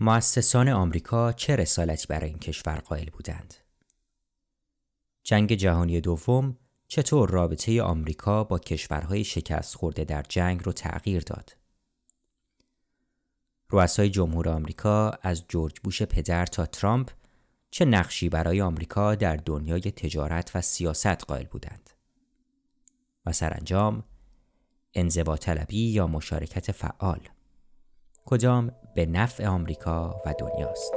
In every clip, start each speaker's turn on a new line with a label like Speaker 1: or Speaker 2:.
Speaker 1: مؤسسان آمریکا چه رسالتی برای این کشور قائل بودند؟ جنگ جهانی دوم چطور رابطه آمریکا با کشورهای شکست خورده در جنگ رو تغییر داد؟ رؤسای جمهور آمریکا از جورج بوش پدر تا ترامپ چه نقشی برای آمریکا در دنیای تجارت و سیاست قائل بودند؟ و سرانجام انزوا طلبی یا مشارکت فعال کدام به نفع آمریکا و دنیاست.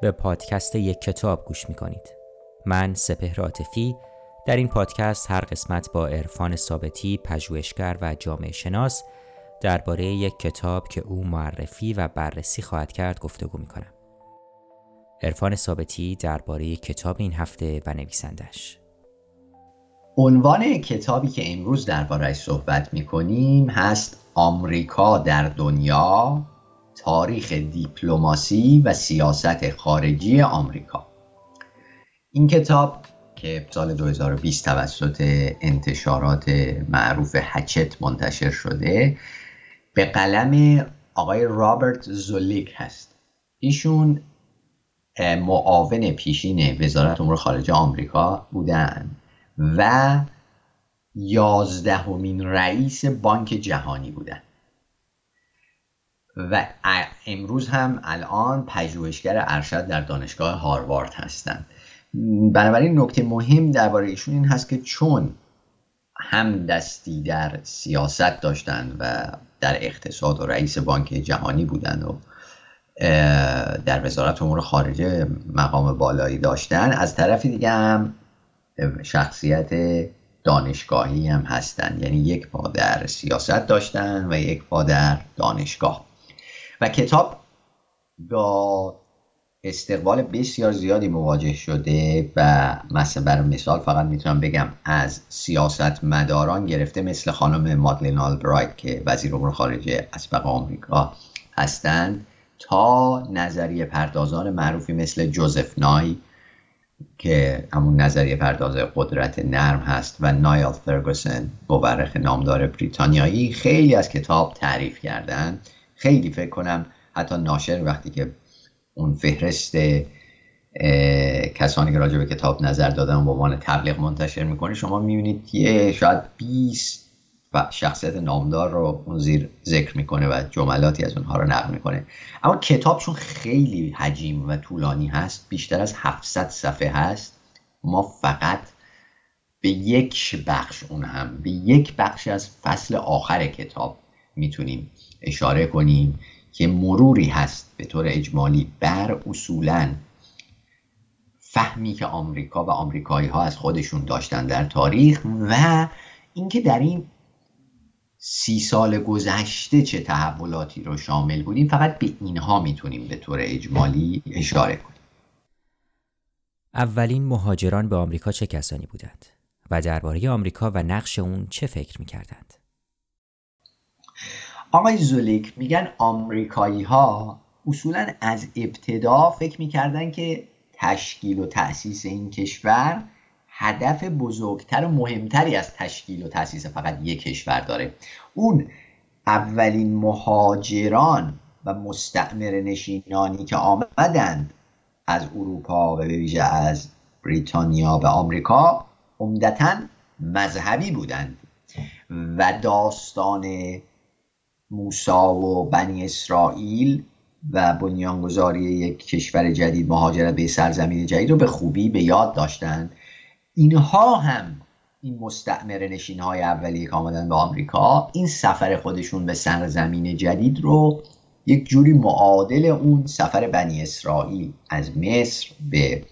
Speaker 1: به پادکست یک کتاب گوش می کنید من سپهر عاطفی در این پادکست هر قسمت با عرفان ثابتی پژوهشگر و جامعه شناس درباره یک کتاب که او معرفی و بررسی خواهد کرد گفتگو می کنم. عرفان ثابتی درباره کتاب این هفته و نویسندش
Speaker 2: عنوان کتابی که امروز دربارهش صحبت می کنیم هست آمریکا در دنیا تاریخ دیپلماسی و سیاست خارجی آمریکا. این کتاب که سال 2020 توسط انتشارات معروف هچت منتشر شده به قلم آقای رابرت زولیک هست. ایشون معاون پیشین وزارت امور خارجه آمریکا بودن. و یازدهمین رئیس بانک جهانی بودن. و امروز هم الان پژوهشگر ارشد در دانشگاه هاروارد هستند بنابراین نکته مهم درباره ایشون این هست که چون هم دستی در سیاست داشتند و در اقتصاد و رئیس بانک جهانی بودند و در وزارت امور خارجه مقام بالایی داشتن از طرف دیگه هم شخصیت دانشگاهی هم هستند یعنی یک پا در سیاست داشتن و یک پا در دانشگاه. و کتاب با استقبال بسیار زیادی مواجه شده و مثلا بر مثال فقط می‌تونم بگم از سیاست مداران گرفته مثل خانم مادلین آلبرایت که وزیر امور خارجه اسبق آمریکا هستند تا نظریه پردازان معروفی مثل جوزف نای که همون نظریه پرداز قدرت نرم هست و نایل فرگوسن مورخ نامدار بریتانیایی خیلی از کتاب تعریف کردن. خیلی فکر کنم حتی ناشر وقتی که اون فهرست کسانی که راجع به کتاب نظر دادن به عنوان تبلیغ منتشر می‌کنه شما می‌بینید یه شاید 20 و شخصیت نامدار رو اون زیر ذکر می‌کنه و جملاتی از اونها رو نقل می‌کنه. اما کتابشون خیلی حجیم و طولانی هست بیشتر از 700 صفحه هست ما فقط به یک بخش اون هم به یک بخش از فصل آخر کتاب می‌تونیم اشاره کنیم که مروری هست به طور اجمالی بر اصولا فهمی که آمریکا و آمریکایی ها از خودشون داشتن در تاریخ و اینکه در این سی سال گذشته چه تحولاتی رو شامل بودیم فقط به اینها می‌تونیم به طور اجمالی اشاره کنیم.
Speaker 1: اولین مهاجران به آمریکا چه کسانی بودند؟ و درباره آمریکا و نقش اون چه فکر می‌کردند؟
Speaker 2: آقای زولیک میگن آمریکایی ها اصولا از ابتدا فکر می‌کردن که تشکیل و تأسیس این کشور هدف بزرگتر و مهمتری از تشکیل و تاسیس فقط یک کشور داره. اون اولین مهاجران و مستعمر نشینانی که آمدند از اروپا و به ویژه از بریتانیا به آمریکا عمدتا مذهبی بودند و داستان موسا و بنی اسرائیل و بنیانگذاری یک کشور جدید مهاجرت به سرزمین جدید رو به خوبی به یاد داشتند. اینها هم این مستعمر نشین های اولیه که آمدن به آمریکا این سفر خودشون به سرزمین جدید رو یک جوری معادل اون سفر بنی اسرائیل از مصر به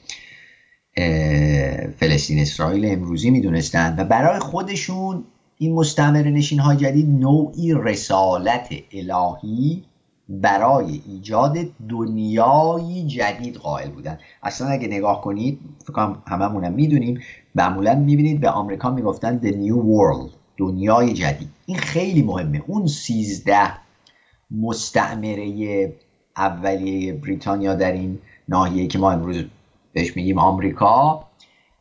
Speaker 2: فلسطین اسرائیل امروزی می‌دونستند و برای خودشون این مستعمر نشین های جدید نوعی رسالت الهی برای ایجاد دنیای جدید قائل بودن. اصلا اگه نگاه کنید فکر کنم هممونم می‌دونیم معمولا می‌بینید به آمریکا می‌گفتن the new world دنیای جدید. این خیلی مهمه. اون سیزده مستعمره اولیه بریتانیا در این ناحیه که ما امروز بهش میگیم آمریکا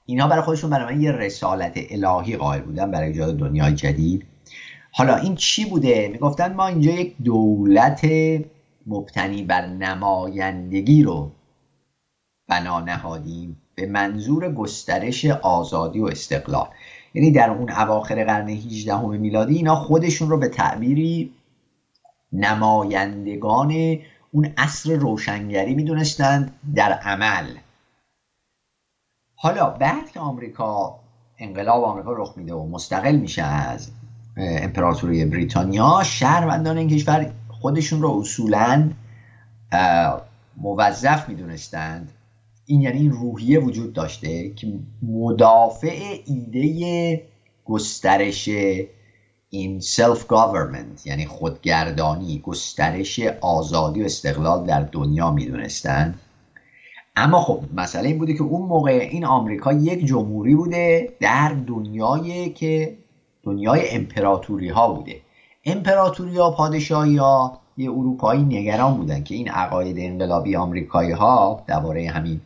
Speaker 2: اینها برای خودشون برای من یه رسالت الهی قائل بودن برای ایجاد دنیای جدید. حالا این چی بوده؟ می‌گفتن ما اینجا یک دولت مبتنی بر نمایندگی رو بنا نهادیم به منظور گسترش آزادی و استقلال. یعنی در اون اواخر قرن 18 میلادی اینا خودشون رو به تعبیری نمایندگان اون عصر روشنگری می‌دونستند در عمل. حالا بعد که آمریکا انقلاب آمریکا رخ میده و مستقل میشه از امپراتوری بریتانیا. شهروندان این کشور خودشون رو اصولا موظف می‌دونستند. این یعنی این روحیه وجود داشته که مدافع ایده گسترش این self government یعنی خودگردانی گسترش آزادی و استقلال در دنیا می‌دونستند. اما خب مسئله این بوده که اون موقع این آمریکا یک جمهوری بوده در دنیای که دنیای امپراتوری ها بوده. امپراتوری ها پادشاهی ها یه اروپایی نگران بودن که این عقاید انقلابی آمریکایی ها درباره همین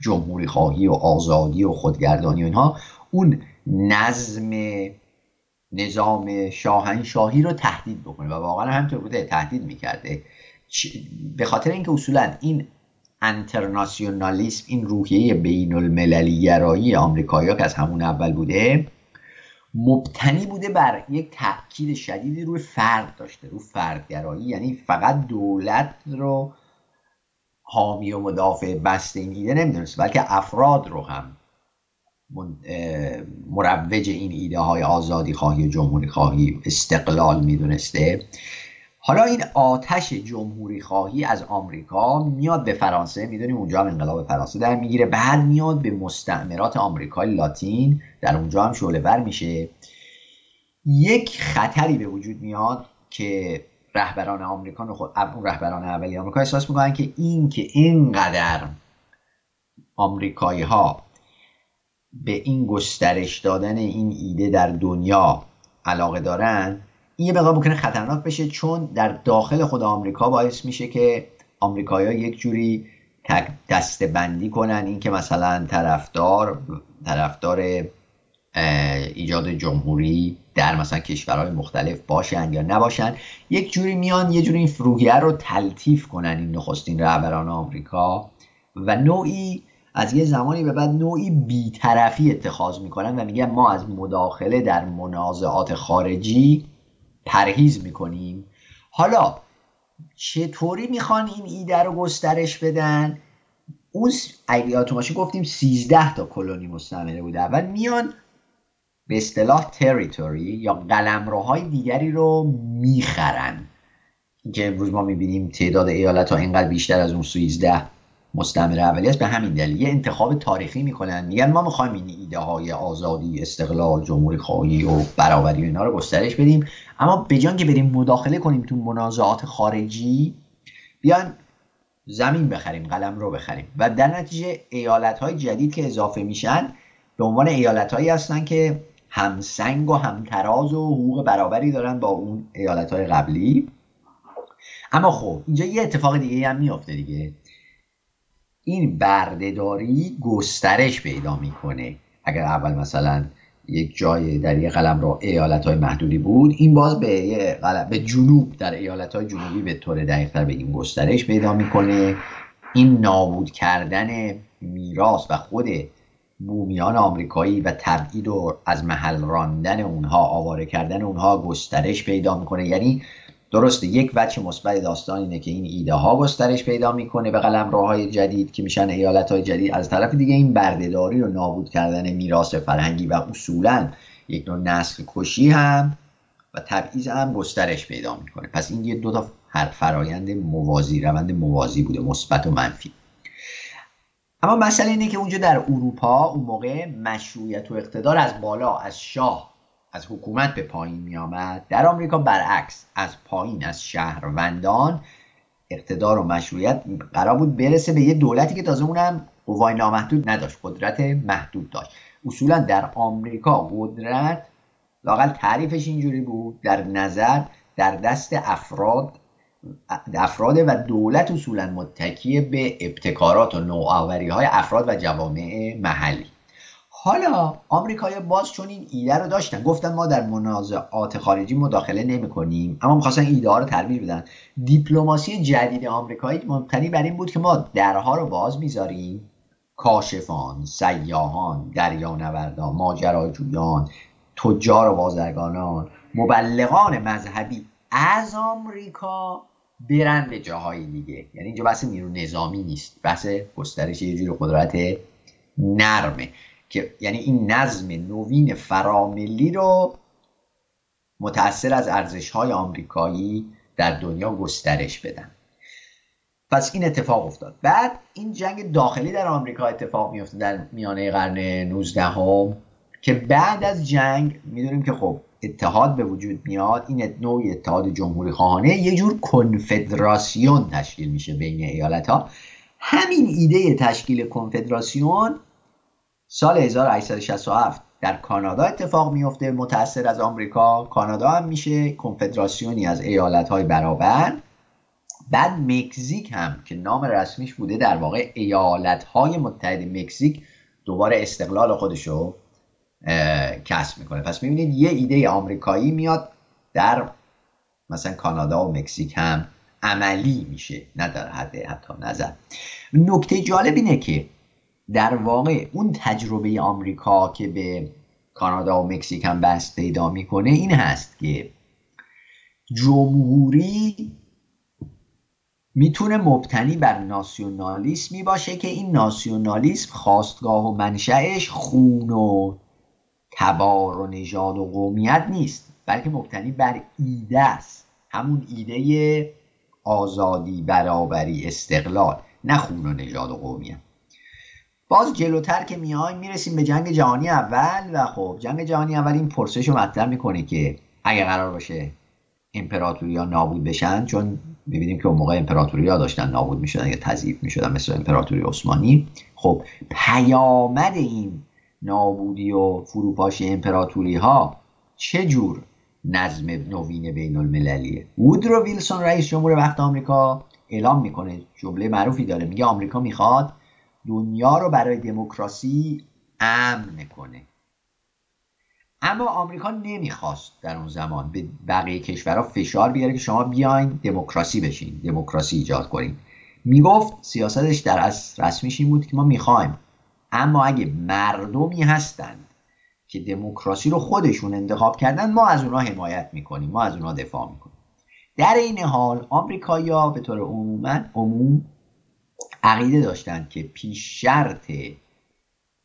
Speaker 2: جمهوری خواهی و آزادی و خودگردانی و اینها اون نظم نظام شاهنشاهی رو تهدید بکنه و واقعا همینطور بوده تهدید می‌کرده. به خاطر اینکه اصولا این انترناسیونالیسم این روحیه بین المللی گرایی آمریکایی که از همون اول بوده مبتنی بوده بر یک تاکید شدیدی روی فرد داشته رو فردگرایی. یعنی فقط دولت رو حامی و مدافع بسته این ایده نمی‌دونست بلکه افراد رو هم مروج این ایده های آزادی خواهی و جمهوری خواهی استقلال می‌دونسته. حالا این آتش جمهوری خواهی از آمریکا میاد به فرانسه. می‌دونیم اونجا هم انقلاب فرانسه در می‌گیره. بعد میاد به مستعمرات آمریکای لاتین. در اونجا هم شعله بر میشه. یک خطری به وجود میاد که رهبران آمریکا اون رهبران اولی آمریکا احساس می‌کنن که این که اینقدر آمریکایی ها به این گسترش دادن این ایده در دنیا علاقه دارن این یه مقدار ممکنه خطرناک بشه چون در داخل خود آمریکا باعث میشه که آمریکایی‌ها یک جوری دسته بندی کنن. اینکه مثلا طرفدار طرفدار ایجاد جمهوری در مثلا کشورهای مختلف باشن یا نباشن یک جوری میان یه جوری این فروهیه رو تلطیف کنن این نخستین رهبران آمریکا و نوعی از یه زمانی به بعد نوعی بیطرفی اتخاذ می‌کنن و میگن ما از مداخله در منازعات خارجی پرهیز می‌کنیم. حالا چطوری می‌خوان این ایده رو گسترش بدن؟ اون اگه گفتیم 13 تا کلونی مستعمره بوده. اول میان به اصطلاح تریتوری یا قلمروهای دیگری رو می‌خرن. که امروز ما می‌بینیم تعداد ایالت ها اینقدر بیشتر از اون 13 مستعمره اولی است. به همین دلیل یه انتخاب تاریخی می‌کنن. میگن ما می‌خوایم این ایده های آزادی استقلال جمهوری خواهی و برابری و اینا رو گسترش بدیم. اما به جان که بریم مداخله کنیم تو منازعات خارجی بیان زمین بخریم قلم رو بخریم. و در نتیجه ایالت های جدید که اضافه میشن به عنوان ایالت هایی هستن که همسنگ و همتراز و حقوق برابری دارن با اون ایالت های قبلی. اما خب اینجا یه اتفاق دیگه هم میافته دیگه. این بردهداری گسترش پیدا می‌کنه. اگر اول مثلا یک جای در یه قلم را ایالت های محدودی بود این باز به, به جنوب در ایالت های جنوبی به طور دقیقتر بگیم گسترش پیدا می‌کنه. این نابود کردن میراث و خود بومیان آمریکایی و تبعید و از محل راندن اونها آواره کردن اونها گسترش پیدا می‌کنه. یعنی درسته یک وجه مثبت داستان اینه که این ایده ها گسترش پیدا می‌کنه به قلم های جدید که میشن ایالت های جدید. از طرف دیگه این بردهداری و نابود کردن میراث فرهنگی و اصولا یک نوع نسل کشی هم و تبعیض هم گسترش پیدا می‌کنه. پس این یه دو تا هر فرایند موازی روند موازی بوده مثبت و منفی. اما مسئله اینه که اونجا در اروپا اون موقع مشروعیت و اقتدار از بالا از شاه از حکومت به پایین می آمد در آمریکا برعکس از پایین از شهروندان اقتدار و مشروعیت قرار بود برسه به یه دولتی که تازه اونم قوای نامحدود نداشت قدرت محدود داشت. اصولا در آمریکا قدرت لاقل تعریفش اینجوری بود در نظر در دست افراد افراد و دولت اصولا متکی به ابتکارات و نوآوری های افراد و جوامع محلی. حالا آمریکایی باز چون این ایده رو داشتن گفتن ما در منازعات خارجی مداخله نمی کنیم اما می‌خواستن ایده ها رو ترویج بدن. دیپلماسی جدید آمریکایی مبتنی بر این بود که ما درها رو باز می‌ذاریم. کاشفان سیاهان دریانوردان ماجراجویان تجار و بازرگانان مبلغان مذهبی از آمریکا برن به جاهای دیگه. یعنی اینجا بحث نیرو نظامی نیست بحث گسترش یه جور قدرت نرمه. که یعنی این نظم نوین فراملی رو متأثر از ارزش های آمریکایی در دنیا گسترش بدن. پس این اتفاق افتاد. بعد این جنگ داخلی در آمریکا اتفاق میفته در میانه قرن 19 هم که بعد از جنگ می‌دونیم که خب اتحاد به وجود میاد. این نوعی اتحاد جمهوری خواهانه یه جور کنفدراسیون تشکیل میشه بین ایالت ها همین ایده تشکیل کنفدراسیون سال 1867 در کانادا اتفاق میفته. متأثر از آمریکا کانادا هم میشه کنفدراسیونی از ایالت های برابر. بعد مکزیک هم که نام رسمیش بوده در واقع ایالت های متحد مکزیک دوباره استقلال خودشو کسب می‌کنه. پس می‌بینید یه ایده آمریکایی میاد در مثلا کانادا و مکزیک هم عملی میشه. نه در حد حتی نظر. نکته جالب اینه که در واقع اون تجربه آمریکا که به کانادا و مکزیک هم بست پیدا می‌کنه این هست که جمهوری می‌تونه مبتنی بر ناسیونالیسمی باشه که این ناسیونالیسم خواستگاه و منشأش خون و تبار و نژاد و قومیت نیست بلکه مبتنی بر ایده است. همون ایده آزادی برابری استقلال نه خون و نژاد و قومیت. باز جلوتر که میایم می‌رسیم به جنگ جهانی اول و خب جنگ جهانی اول این پرسش رو مطرح می‌کنه که اگه قرار باشه امپراتوری ها نابود بشن چون می‌بینیم که اون موقع امپراتوری ها داشتن نابود می‌شدن یا تضعیف می‌شدن مثل امپراتوری عثمانی. خب پیامد این نابودی و فروپاشی امپراتوری ها چه جور نظم نوین بین المللیه وودرو ویلسون رئیس جمهور وقت آمریکا اعلام می‌کنه جمله معروفی داره میگه آمریکا می‌خواد دنیا رو برای دموکراسی امن کنه. اما آمریکا نمی‌خواست در اون زمان به بقیه کشورها فشار بیاره که شما بیاین دموکراسی بشین دموکراسی ایجاد کنین. می‌گفت سیاستش در از رسمیش این بود که ما می‌خوایم. اما اگه مردمی هستند که دموکراسی رو خودشون انتخاب کردن ما از اونها حمایت می‌کنیم ما از اونها دفاع می‌کنیم. در این حال آمریکایی‌ها به طور عموما عموم عقیده داشتند که پیش شرط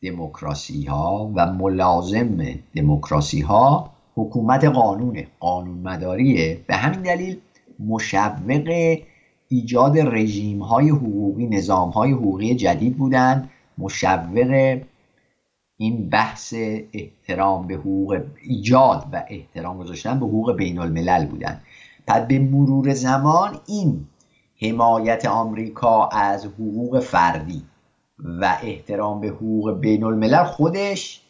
Speaker 2: دموکراسی ها و ملازم دموکراسی ها حکومت قانون قانون مداریه به همین دلیل مشوق ایجاد رژیم های حقوقی نظام های حقوقی جدید بودند. مشوق این بحث احترام به حقوق ایجاد و احترام گذاشتن به حقوق بین الملل بودن پس به مرور زمان این حمایت آمریکا از حقوق فردی و احترام به حقوق بین الملل خودش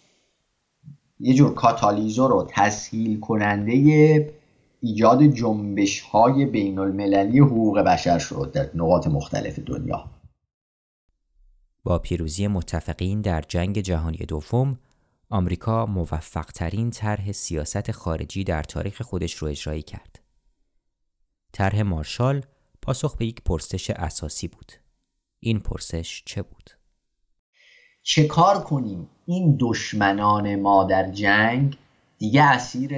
Speaker 2: یه جور کاتالیزور و تسهیل کننده ایجاد جنبش های بین المللی حقوق بشر شد در نقاط مختلف دنیا
Speaker 1: با پیروزی متفقین در جنگ جهانی دوم آمریکا موفق ترین طرح سیاست خارجی در تاریخ خودش رو اجرایی کرد. طرح مارشال پاسخ به یک پرسش اساسی بود. این پرسش چه بود؟
Speaker 2: چه کار کنیم؟ این دشمنان ما در جنگ دیگه اسیر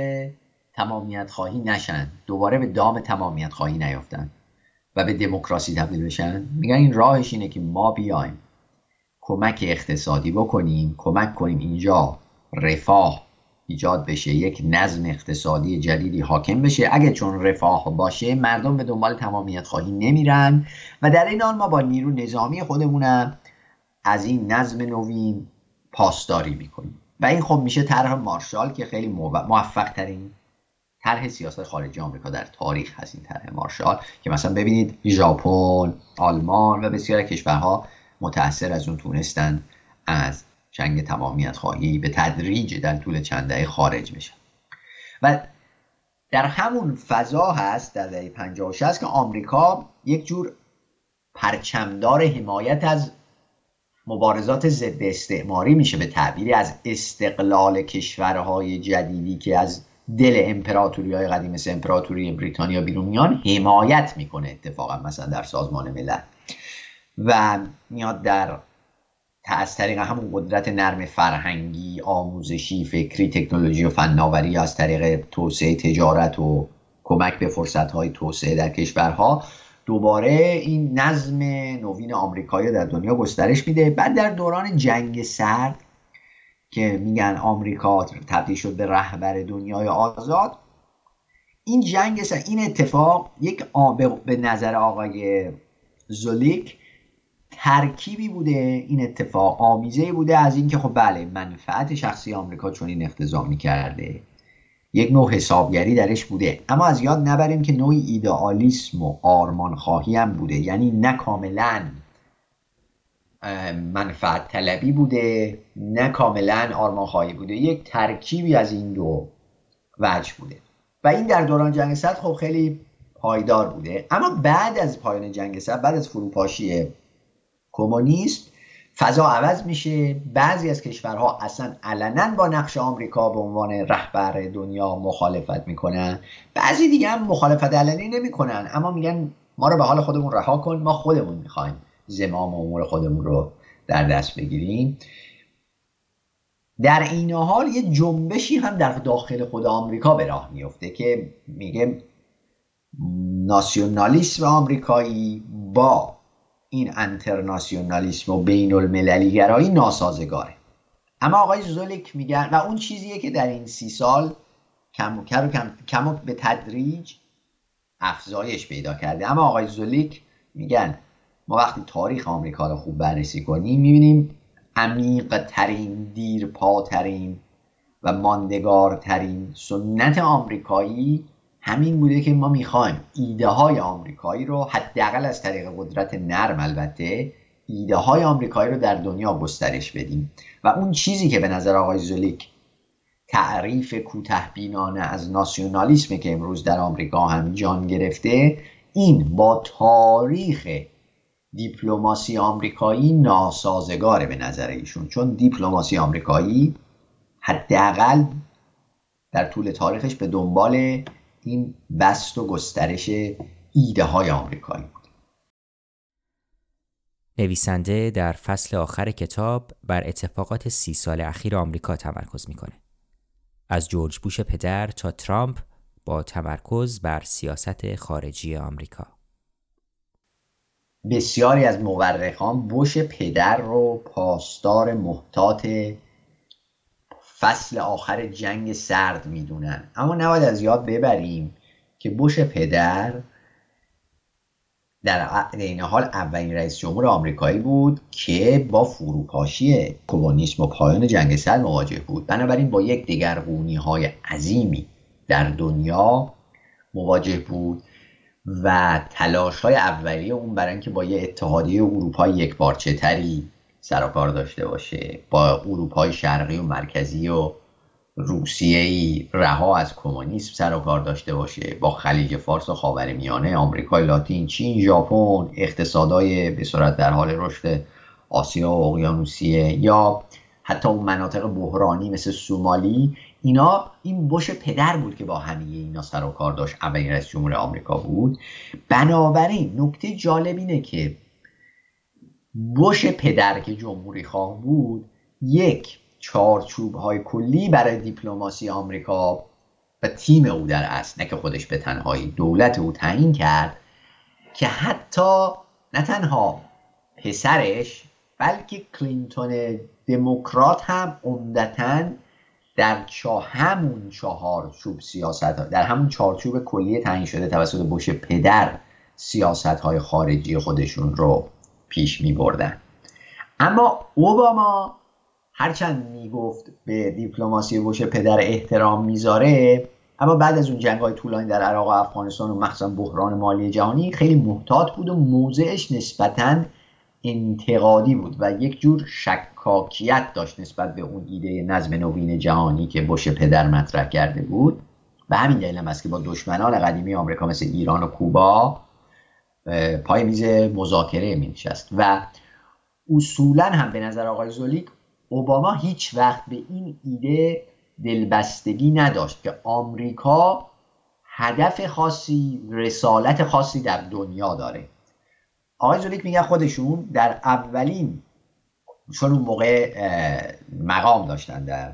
Speaker 2: تمامیت خواهی نشن. دوباره به دام تمامیت خواهی نیافتن و به دموکراسی تبدیل بشن. میگن این راهش اینه که ما بیایم. کمک اقتصادی بکنیم کمک کنیم اینجا. رفاه. ایجاد بشه یک نظم اقتصادی جدیدی حاکم بشه. اگه چون رفاه باشه مردم به دنبال تمامیت خواهی نمیرن و در این حال ما با نیرو نظامی خودمونم از این نظم نوین پاسداری می‌کنیم. و این خب میشه طرح مارشال که خیلی موفق ترین طرح سیاست خارجی آمریکا در تاریخ هست این طرح مارشال. که مثلا ببینید ژاپن آلمان و بسیار کشورها متاثر از اون تونستن از جنگ تمامیت خواهی به تدریج در طول چند دهه خارج بشن و در همون فضا هست در دهه 50 که آمریکا یک جور پرچمدار حمایت از مبارزات ضد استعماری میشه به تعبیری از استقلال کشورهای جدیدی که از دل امپراتوری های قدیم مثل امپراتوری بریتانیا بیرون میان حمایت می‌کنه اتفاقا مثلا در سازمان ملل. و میاد در از طریق همون قدرت نرم فرهنگی آموزشی فکری تکنولوژی و فناوری از طریق توسعه تجارت و کمک به فرصت های توسعه در کشورها دوباره این نظم نوین آمریکایی در دنیا گسترش میده. بعد در دوران جنگ سرد که میگن آمریکا تبدیل شد به رهبر دنیای آزاد این جنگ سرد این اتفاق یک به نظر آقای زولیک ترکیبی بوده این اتفاق آمیزه بوده از اینکه خب بله منفعت شخصی آمریکا چون این اقتضا می‌کرده. یک نوع حسابگری درش بوده. اما از یاد نبریم که نوعی ایدئالیسم و آرمان خواهی هم بوده. یعنی نه کاملا منفعت طلبی بوده نه کاملا آرمان خواهی بوده. یک ترکیبی از این دو وجه بوده. و این در دوران جنگ سرد خب خیلی پایدار بوده. اما بعد از پایان جنگ سرد بعد از فروپاشی کمونیسم فضا عوض میشه. بعضی از کشورها اصلا علنا با نقش آمریکا به عنوان رهبر دنیا مخالفت می‌کنن. بعضی دیگه هم مخالفت علنی نمی‌کنن. اما میگن ما رو به حال خودمون رها کن. ما خودمون می‌خوایم زمام امور خودمون رو در دست بگیریم. در این حال یه جنبشی هم در داخل خود آمریکا به راه میفته که میگه ناسیونالیسم آمریکایی با این انترناسیونالیسم و بین المللی گرایی ناسازگاره. اما آقای زولیک میگن و اون چیزیه که در این سی سال کم و کم, کم به تدریج افزایش پیدا کرده. اما آقای زولیک میگن ما وقتی تاریخ آمریکا رو خوب بررسی کنیم می‌بینیم عمیق ترین دیرپاترین و ماندگارترین سنت آمریکایی همین بوده که ما می‌خوایم ایده های آمریکایی رو حداقل از طریق قدرت نرم البته ایده های آمریکایی رو در دنیا گسترش بدیم. و اون چیزی که به نظر آقای زولیک تعریف کوتهبینانه از ناسیونالیسم که امروز در آمریکا هم جان گرفته این با تاریخ دیپلماسی آمریکایی ناسازگاره به نظر ایشون. چون دیپلماسی آمریکایی حداقل در طول تاریخش به دنبال این بست و گسترش ایده های آمریکایی بود
Speaker 1: نویسنده در فصل آخر کتاب بر اتفاقات سی سال اخیر آمریکا تمرکز می‌کنه. از جورج بوش پدر تا ترامپ با تمرکز بر سیاست خارجی آمریکا.
Speaker 2: بسیاری از مورخان بوش پدر رو پاسدار محتاط فصل آخر جنگ سرد می‌دونن. اما نباید از یاد ببریم که بوش پدر در این حال اولین رئیس جمهور آمریکایی بود که با فروپاشی کمونیسم و پایان جنگ سرد مواجه بود. بنابراین با یک دگرگونی های عظیمی در دنیا مواجه بود و تلاش های اولیه اون برای اینکه با یه اتحادیه اروپایی یک بارچه تری سر داشته باشه. با اروپای شرقی و مرکزی و روسیه ای رها از کمونیسم سر و کار داشته باشه. با خلیج فارس و خاورمیانه آمریکای لاتین چین ژاپن اقتصادای به صورت در حال رشد آسیا و اقیانوسیه یا حتی اون مناطق بحرانی مثل سومالی. اینا این بش پدر بود که با همه اینا سر و کار داشت. اولین رئیس جمهور آمریکا بود. بنابراین نکته جالب اینه که بش پدر که جمهوری خواه بود یک چارچوب های کلی برای دیپلماسی آمریکا و تیم او در اصل نه که خودش به تنهایی دولت او تعیین کرد که حتی نه تنها پسرش بلکه کلینتون دموکرات هم عمدتا در چا همون چهار چوب سیاست ها در همون چارچوب کلی تعیین شده توسط بوش پدر سیاست های خارجی خودشون رو. پیش می بردن. اما اوباما هرچند می‌گفت به دیپلماسی بوش پدر احترام می‌ذاره اما بعد از اون جنگ های طولانی در عراق و افغانستان و مخصوصا بحران مالی جهانی خیلی محتاط بود و موضعش نسبتا انتقادی بود و یک جور شکاکیت داشت نسبت به اون ایده نظم نوین جهانی که بوش پدر مطرح کرده بود. و همین دلیل هم است که با دشمنان قدیمی آمریکا مثل ایران و کوبا پای میز مذاکره می نشست و اصولا هم به نظر آقای زولیک اوباما هیچ وقت به این ایده دلبستگی نداشت که آمریکا هدف خاصی رسالت خاصی در دنیا داره. آقای زولیک میگن خودشون در اولین چون اون موقع مقام داشتن در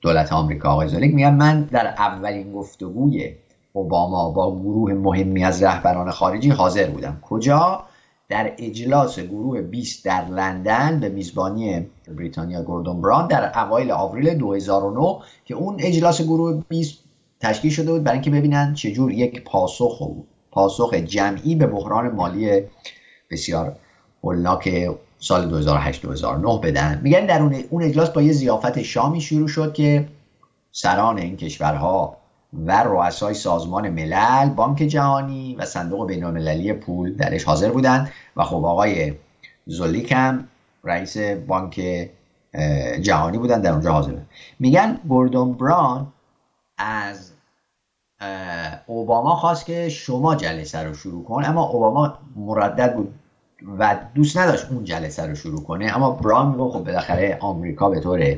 Speaker 2: دولت آمریکا. آقای زولیک میگن من در اولین گفتگوی اوباما با گروه مهمی از رهبران خارجی حاضر بودم کجا؟ در اجلاس گروه 20 در لندن به میزبانی بریتانیا گوردون بران در اوایل آوریل 2009 که اون اجلاس گروه 20 تشکیل شده بود برای اینکه ببینن چجور یک پاسخ پاسخ جمعی به بحران مالی بسیار هولناک سال 2008-2009 بدن. میگن در اون اجلاس با یه زیافت شامی شروع شد که سران این کشورها و رؤسای سازمان ملل بانک جهانی و صندوق بین پول درش حاضر بودند. و خب آقای زولیک هم رئیس بانک جهانی بودن در اونجا حاضر بودن میگن گوردون بران از اوباما خواست که شما جلسه رو شروع کن اما اوباما مردد بود و دوست نداشت اون جلسه رو شروع کنه. اما بران میگه خب بالاخره آمریکا به طور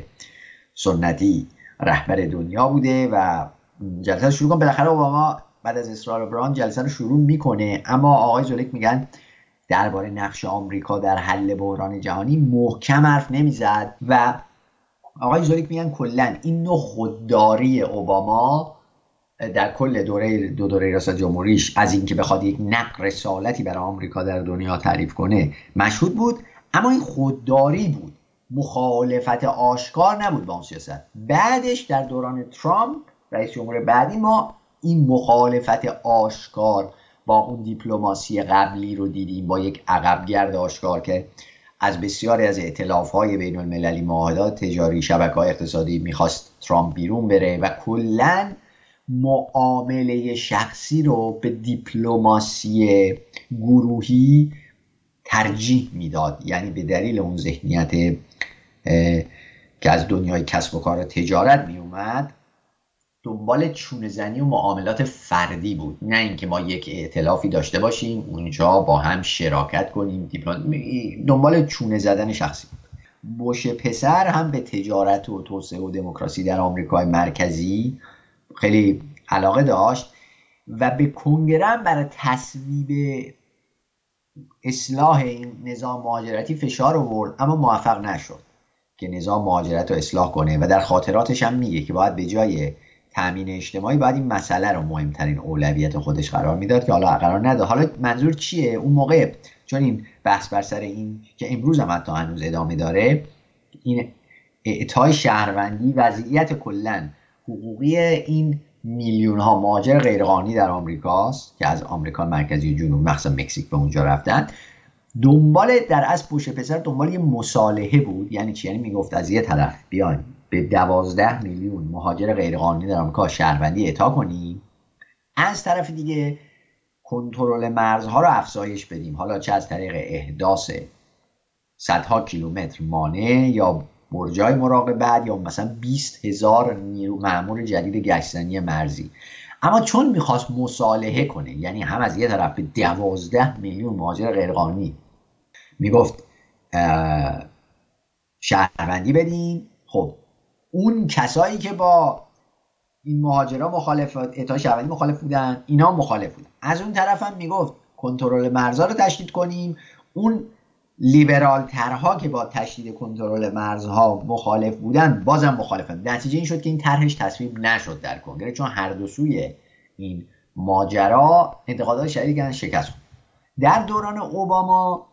Speaker 2: سنتی رهبر دنیا بوده و جلسه رو شروع کن بالاخره اوباما بعد از اصرار بران جلسه رو شروع می‌کنه. اما آقای زولیک میگن درباره نقش آمریکا در حل بحران جهانی محکم حرف نمی‌زد و آقای زولیک میگن کلا این نوع خودداری اوباما در کل دوره دو دوره ریاست جمهوریش از اینکه بخواد یک نقل رسالتی برای آمریکا در دنیا تعریف کنه مشهود بود. اما این خودداری بود. مخالفت آشکار نبود با اون سیاست. بعدش در دوران ترامپ رئیس جمهور بعدی ما این مخالفت آشکار با اون دیپلماسی قبلی رو دیدیم با یک عقبگرد آشکار که از بسیاری از اعتلاف های بین المللی معاهدات تجاری شبکه های اقتصادی می‌خواست ترامپ بیرون بره و کلا معامله شخصی رو به دیپلماسی گروهی ترجیح می‌داد. یعنی به دلیل اون ذهنیت که از دنیای کسب و کار تجارت می اومد دنبال چونه زنی و معاملات فردی بود. نه اینکه ما یک ائتلافی داشته باشیم اونجا با هم شراکت کنیم دنبال چونه زدن شخصی بود. بوش پسر هم به تجارت و توسعه و دموکراسی در آمریکای مرکزی خیلی علاقه داشت و به کنگره برای تصویب اصلاح این نظام مهاجرتی فشار آورد اما موفق نشد که نظام مهاجرت رو اصلاح کنه و در خاطراتش هم میگه که باید به جای تامین اجتماعی باید این مسئله رو مهمترین اولویت خودش قرار می‌داد که حالا قرار نده حالا منظور چیه؟ اون موقع چون این بحث بر سر این که امروز هم حتی هنوز ادامه داره این اعطای شهروندی وضعیت کلا حقوقی این میلیون ها مهاجر غیرقانونی در آمریکاست که از آمریکا مرکزی جنوب مخصوصا مکزیک به اونجا رفتن. دنبال در از پوش پسر دنبال یه مصالحه بود. یعنی چی؟ یعنی می‌گفت از یه طرف بیاین. به دوازده میلیون مهاجر غیرقانونی در آمریکا شهروندی اعطا کنیم از طرف دیگه کنترل مرزها رو افزایش بدیم. حالا چه از طریق احداث صدها کیلومتر مانع یا برجای مراقبت یا مثلا 20 هزار نیرو معمول جدید گشتنی مرزی. اما چون می‌خواست مصالحه کنه یعنی هم از یه طرف به دوازده میلیون مهاجر غیرقانونی می‌گفت شهروندی بدیم خب اون کسایی که با این مهاجرا مخالف اعطای شهروندی مخالف بودن اینا مخالف بودن. از اون طرف هم می‌گفت کنترل مرزا رو تشدید کنیم. اون لیبرال ترها که با تشدید کنترل مرزها مخالف بودن بازم مخالفن. نتیجه این شد که این طرحش تصویب نشد در کنگره چون هر دو سوی این ماجرا انتقادات شدیدی شکست در دوران اوباما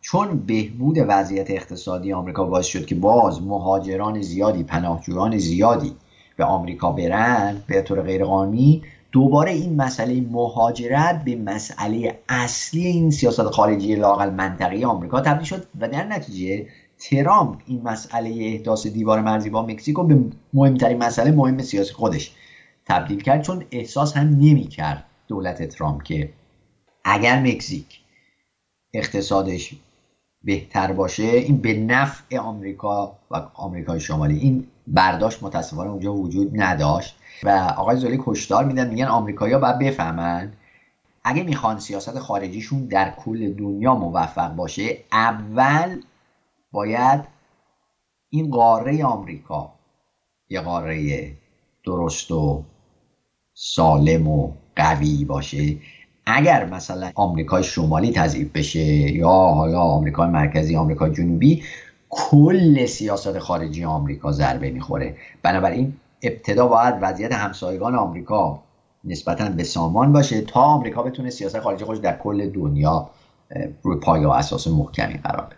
Speaker 2: چون بهبود وضعیت اقتصادی آمریکا باعث شد که باز مهاجران زیادی پناهجویان زیادی به آمریکا برن به طور غیرقانونی دوباره این مسئله مهاجرت به مسئله اصلی این سیاست خارجی لاقل منطقه آمریکا تبدیل شد و در نتیجه ترامپ این مسئله احداث دیوار مرزی با مکزیکو به مهمترین مسئله مهم سیاسی خودش تبدیل کرد چون احساس هم نمی کرد دولت ترامپ که اگر مکزیک اقتصادش بهتر باشه. این به نفع آمریکا و آمریکای شمالی. این برداشت متاسفانه اونجا وجود نداشت و آقای زولی کشدار میدن میگن آمریکایی‌ها باید بفهمن اگه می‌خوان سیاست خارجیشون در کل دنیا موفق باشه اول باید این قاره آمریکا یه قاره درست و سالم و قوی باشه. اگر مثلا آمریکای شمالی تضعیف بشه یا حالا آمریکای مرکزی آمریکای جنوبی کل سیاست خارجی آمریکا ضربه می‌خوره بنابراین ابتدا باید وضعیت همسایگان آمریکا نسبتا به سامان باشه تا آمریکا بتونه سیاست خارجی خودش در کل دنیا روی پایه و اساس محکمی قرار بده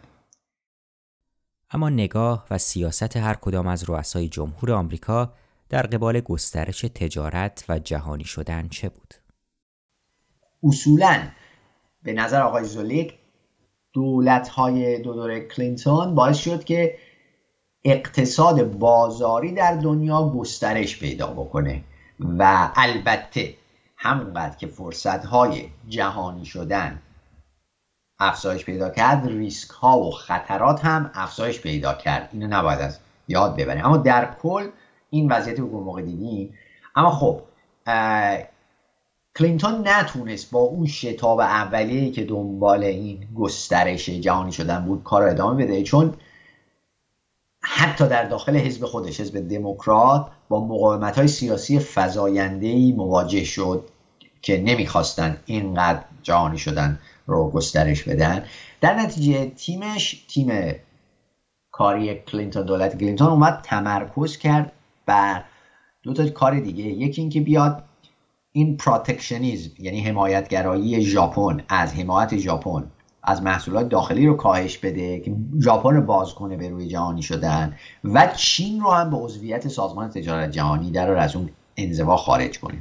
Speaker 1: اما نگاه و سیاست هر کدام از رؤسای جمهور آمریکا در قبال گسترش تجارت و جهانی شدن چه بود؟
Speaker 2: اصولا به نظر آقای زولیک دولت های دو دوره کلینتون باعث شد که اقتصاد بازاری در دنیا گسترش پیدا بکنه و البته همونقدر که فرصت های جهانی شدن افزایش پیدا کرد ریسک ها و خطرات هم افزایش پیدا کرد. اینو نباید از یاد ببریم. اما در کل این وضعیت رو موقع دیدیم اما خب کلینتون نتونست با اون شتاب اولیه که دنبال این گسترش جهانی شدن بود کار ادامه بده چون حتی در داخل حزب خودش حزب دموکرات با مقاومت های سیاسی فضاینده مواجه شد که نمی‌خواستن اینقدر جهانی شدن رو گسترش بدن. در نتیجه تیمش تیم کاری کلینتون دولت کلینتون اومد تمرکز کرد بر دو تا کار دیگه. یکی اینکه بیاد این protectionism یعنی حمایتگرایی ژاپن از حمایت ژاپن از محصولات داخلی رو کاهش بده که ژاپن رو باز کنه به روی جهانی شدن و چین رو هم به عضویت سازمان تجارت جهانی در از اون انزوا خارج کنه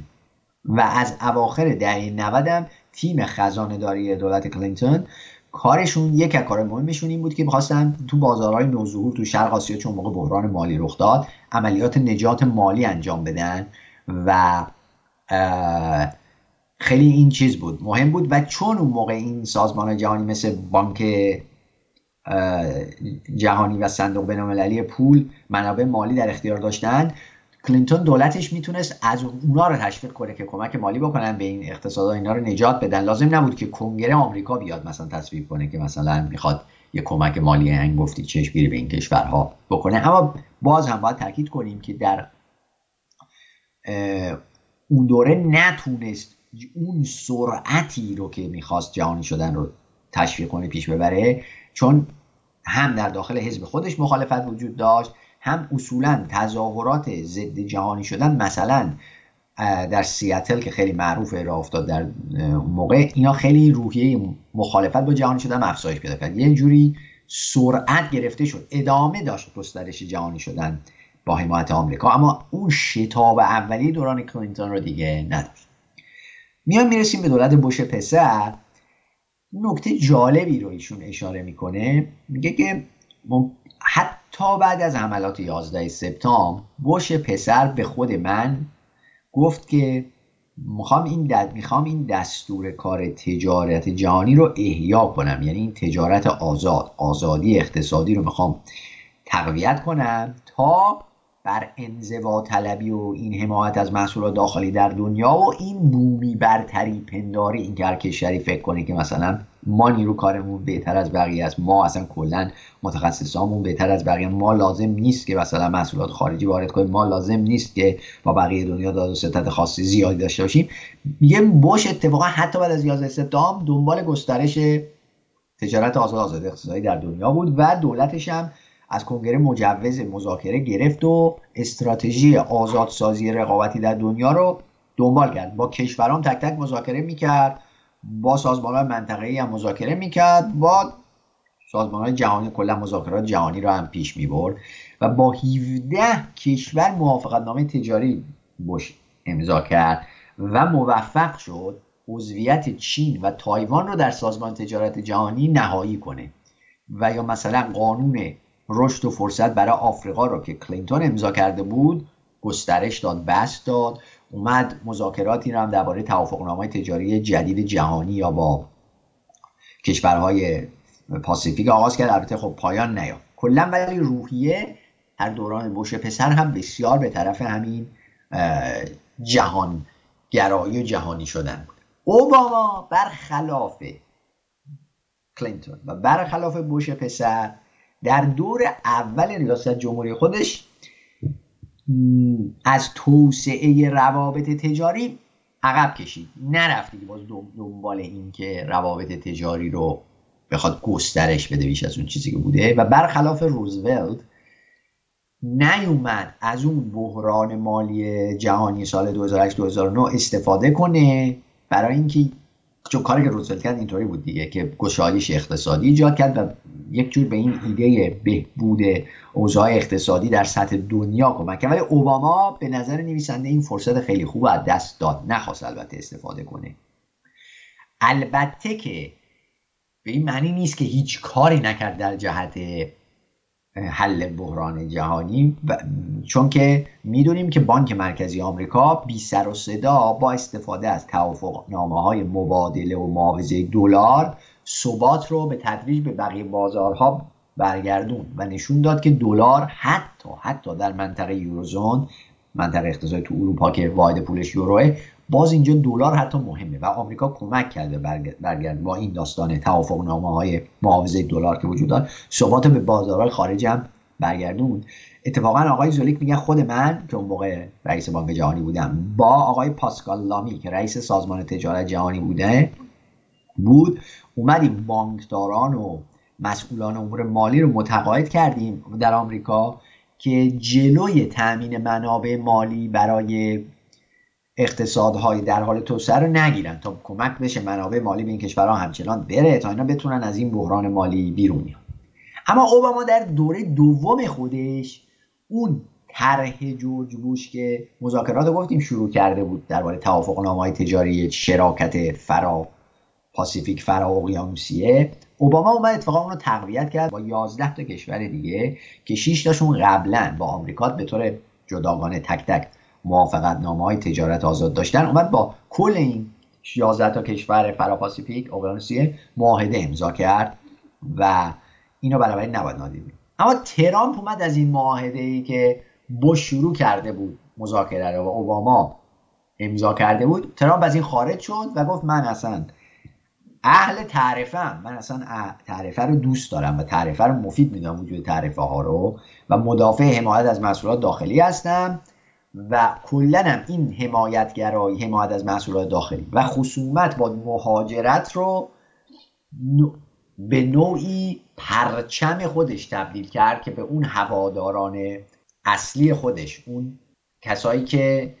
Speaker 2: و از اواخر دهه 90 هم تیم خزانه داری دولت کلینتون کارشون یک کار مهمشون این بود که می‌خواستن تو بازارهای نوظهور تو شرق آسیا چون موقع بحران مالی رخ داد عملیات نجات مالی انجام بدن و خیلی این چیز بود مهم بود. و چون اون موقع این سازمان جهانی مثل بانک جهانی و صندوق بینالمللی پول منابع مالی در اختیار داشتن کلینتون دولتش می‌تونست از اونا رو تشویق کنه که کمک مالی بکنن به این اقتصادها اینا رو نجات بدن. لازم نبود که کنگره آمریکا بیاد مثلا تصویب کنه که مثلا می‌خواد یه کمک مالی هنگفتی چشمگیری به این کشورها بکنه. اما باز هم باید تاکید کنیم که در اون دوره نتونست اون سرعتی رو که می‌خواست جهانی شدن رو تشویق کنه پیش ببره چون هم در داخل حزب خودش مخالفت وجود داشت هم اصولا تظاهرات ضد جهانی شدن مثلا در سیاتل که خیلی معروف راه افتاد در موقع اینا خیلی روحیه مخالفت با جهانی شدن افزایش پیدا کرد. یه جوری سرعت گرفته شد ادامه داشت گسترش جهانی شدن. با حمایت آمریکا. اما اون شتاب اولی دوران کلینتون رو دیگه نداشت. میان می‌رسیم به دولت بوش پسر. نکته جالبی رو ایشون اشاره می‌کنه. میگه که حتی بعد از حملات 11 سپتامبر بوش پسر به خود من گفت که می‌خوام این, می‌خوام این دستور کار تجارت جهانی رو احیا کنم. یعنی این تجارت آزاد آزادی اقتصادی رو می‌خوام تقویت کنم تا بر انزوا طلبی و این حمایت از محصولات داخلی در دنیا و این بومی برتری پنداری این که هر کشوری فکر کنه که مثلا ما نیرو کارمون بهتر از بقیه است ما اصلا کلا متخصصامون بهتر از بقیه ما لازم نیست که مثلا محصولات خارجی وارد کنیم ما لازم نیست که با بقیه دنیا داد و ستت خاصی زیادی داشته باشیم. یه بش اتفاقا حتی بعد از 11 سپتامبر دنبال گسترش تجارت آزاد آزاد اقتصادی در دنیا بود و دولتش هم از کنگره مجوز مذاکره گرفت و استراتژی آزادسازی رقابتی در دنیا رو دنبال کرد. با کشوران تک تک مذاکره می‌کرد با سازمان منطقه‌ای هم مذاکره می‌کرد با سازمان جهانی کلا مذاکرات جهانی رو هم پیش می‌برد و با 17 کشور موافقت نامه تجاری بش امضا کرد و موفق شد عضویت چین و تایوان رو در سازمان تجارت جهانی نهایی کنه. و یا مثلا قانون رشد و فرصت برای آفریقا رو که کلینتون امضا کرده بود گسترش داد بست داد اومد مذاکراتی رو هم درباره توافقنامه تجاری جدید جهانی یا با کشورهای پاسیفیک آغاز کرد. البته خب پایان نیافت. کلا ولی روحیه در دوران بوش پسر هم بسیار به طرف همین جهان گرایی و جهانی شدن بود. اوباما برخلاف کلینتون و برخلاف بوش پسر در دور اول ریاست جمهوری خودش از توسعه روابط تجاری عقب کشید. نرفت دیگه باز دنبال این که روابط تجاری رو بخواد گسترش بده بیش از اون چیزی که بوده. و برخلاف روزولت نیومد از اون بحران مالی جهانی سال 2008 2009 استفاده کنه. برای اینکه چون کاری که روزولت کرد اینطوری بود دیگه که گشایش اقتصادی ایجاد کرد و یک جور به این ایده بهبود اوضاع اقتصادی در سطح دنیا کمک کرد. ولی اوباما به نظر نویسنده این فرصت خیلی خوب از دست داد. نخواست البته استفاده کنه. البته که به این معنی نیست که هیچ کاری نکرد در جهت حل بحران جهانی چون که می‌دونیم که بانک مرکزی آمریکا بی سر و صدا با استفاده از توافق نامه های مبادله و معاوضه دلار ثبات رو به تدریج به بقیه بازارها برگردون و نشون داد که دلار حتی حتی در منطقه یوروزون منطقه اقتصادی تو اروپا که واحد پولش یوروه باز اینجا دلار حتی مهمه و آمریکا کمک کرده برگرد با این داستان توافق نامه های معاوضه دلار که وجود دارد ثبات به بازارهای خارج هم برگردون. اتفاقا آقای زولیک میگن خود من که اون موقع رئیس بانک جهانی بودم با آقای پاسکال لامی که رئیس سازمان تجارت جهانی بوده بود اومدیم بانکداران و مسئولان امور مالی رو متقاعد کردیم در آمریکا که جلوی تأمین منابع مالی برای اقتصادهای در حال توسعه رو نگیرن تا کمک بشه منابع مالی به این کشورها همچنان بره تا اینا بتونن از این بحران مالی بیرون بیان. اما اوباما در دوره دوم خودش اون طرح جورج بوش که مذاکرات گفتیم شروع کرده بود درباره توافق نامه تجاری شراکت فرا پاسیفیک فرا اقیانوسیه اوباما اومد اتفاقا اون رو تقویت کرد با 11 تا کشور دیگه که 6 تاشون قبلا با آمریکا به طور جداگانه تک تک موافقت نامه های تجارت آزاد داشتن. اومد با کل این 11 تا کشور فرا-پاسیفیک اقیانوسیه معاهده امضا کرد و اینو بنابراین نباید نادید اما ترامپ اومد از این معاهده ای که بوش شروع کرده بود مذاکره رو و اوباما امضا کرده بود. ترامپ از این خارج شد و گفت من اصلا اهل تعرفه من اصلا تعرفه رو دوست دارم و تعرفه رو مفید می‌دونم وجود تعرفه ها رو و مدافع حمایت از محصولات داخلی هستم و کلا این حمایتگرایی حمایت از محصولات داخلی و خصومت با مهاجرت رو به نوعی پرچم خودش تبدیل کرد که به اون هواداران اصلی خودش اون کسایی که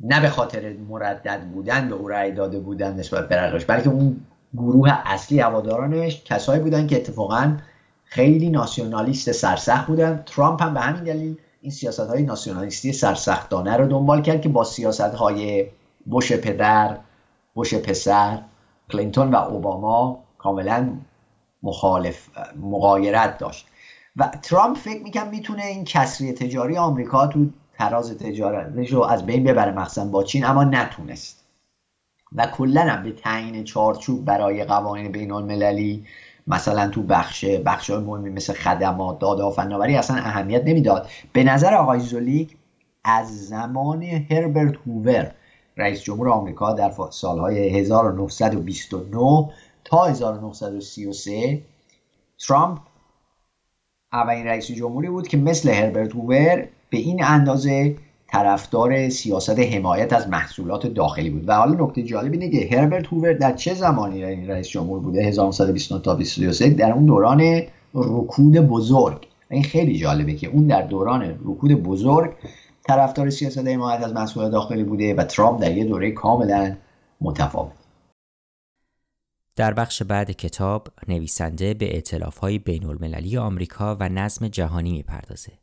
Speaker 2: نه به خاطر مردد بودن به او رأی داده بودن نسبت به بلکه اون گروه اصلی هوادارانش کسایی بودن که اتفاقا خیلی ناسیونالیست سرسخت بودن. ترامپ هم به همین دلیل این سیاست های ناسیونالیستی سرسختانه رو دنبال کرد که با سیاست های بوش پدر بوش پسر کلینتون و اوباما کاملا مخالف مقایرت داشت. و ترامپ فکر می‌کنم می‌تونه این کسری تجاری آمریکا تو تراز تجارتش رو از بین ببره مخصوصا با چین اما نتونست. و کلا به تعیین چارچوب برای قوانین بین المللی مثلا تو بخش بخش مهمی مثل خدمات داده فناوری اصلا اهمیت نمی‌داد. به نظر آقای زولیک از زمان هربرت هوور رئیس جمهور آمریکا در سالهای 1929 تا 1933 ترامپ اولین رئیس جمهوری بود که مثل هربرت هوور به این اندازه طرفدار سیاست حمایت از محصولات داخلی بود. و حالا نکته جالب اینه که هربرت هوور در چه زمانی این رئیس جمهور بوده؟ 1929 تا 2023 در اون دوران رکود بزرگ. این خیلی جالبه که اون در دوران رکود بزرگ طرفدار سیاست حمایت از محصولات داخلی بوده و ترامپ در یه دوره کاملا متفاوت.
Speaker 1: در بخش بعد کتاب نویسنده به اعتلاف های بین المللی آمریکا و نظم جهانی می‌پردازه.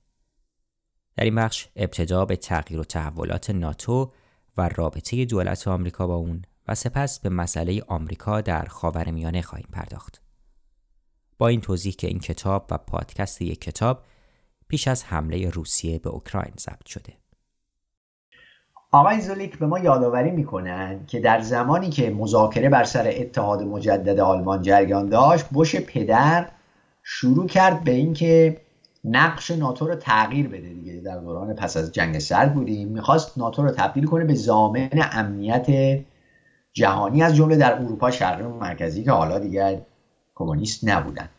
Speaker 1: در این بخش ابتدا به تغییر و تحولات ناتو و رابطه دولت آمریکا با اون و سپس به مسئله آمریکا در خاورمیانه خواهیم پرداخت. با این توضیح که این کتاب و پادکست یک کتاب پیش از حمله روسیه به اوکراین ضبط شده.
Speaker 2: آقای زولیک به ما یادآوری می‌کنن که در زمانی که مذاکره بر سر اتحاد مجدد آلمان جریان داشت بوش پدر شروع کرد به اینکه نقش ناتو رو تغییر بده دیگه. در دوران پس از جنگ سرد بودیم. می‌خواست ناتو رو تبدیل کنه به زامن امنیت جهانی از جمله در اروپا شرقی و مرکزی که حالا دیگر کمونیست نبودن.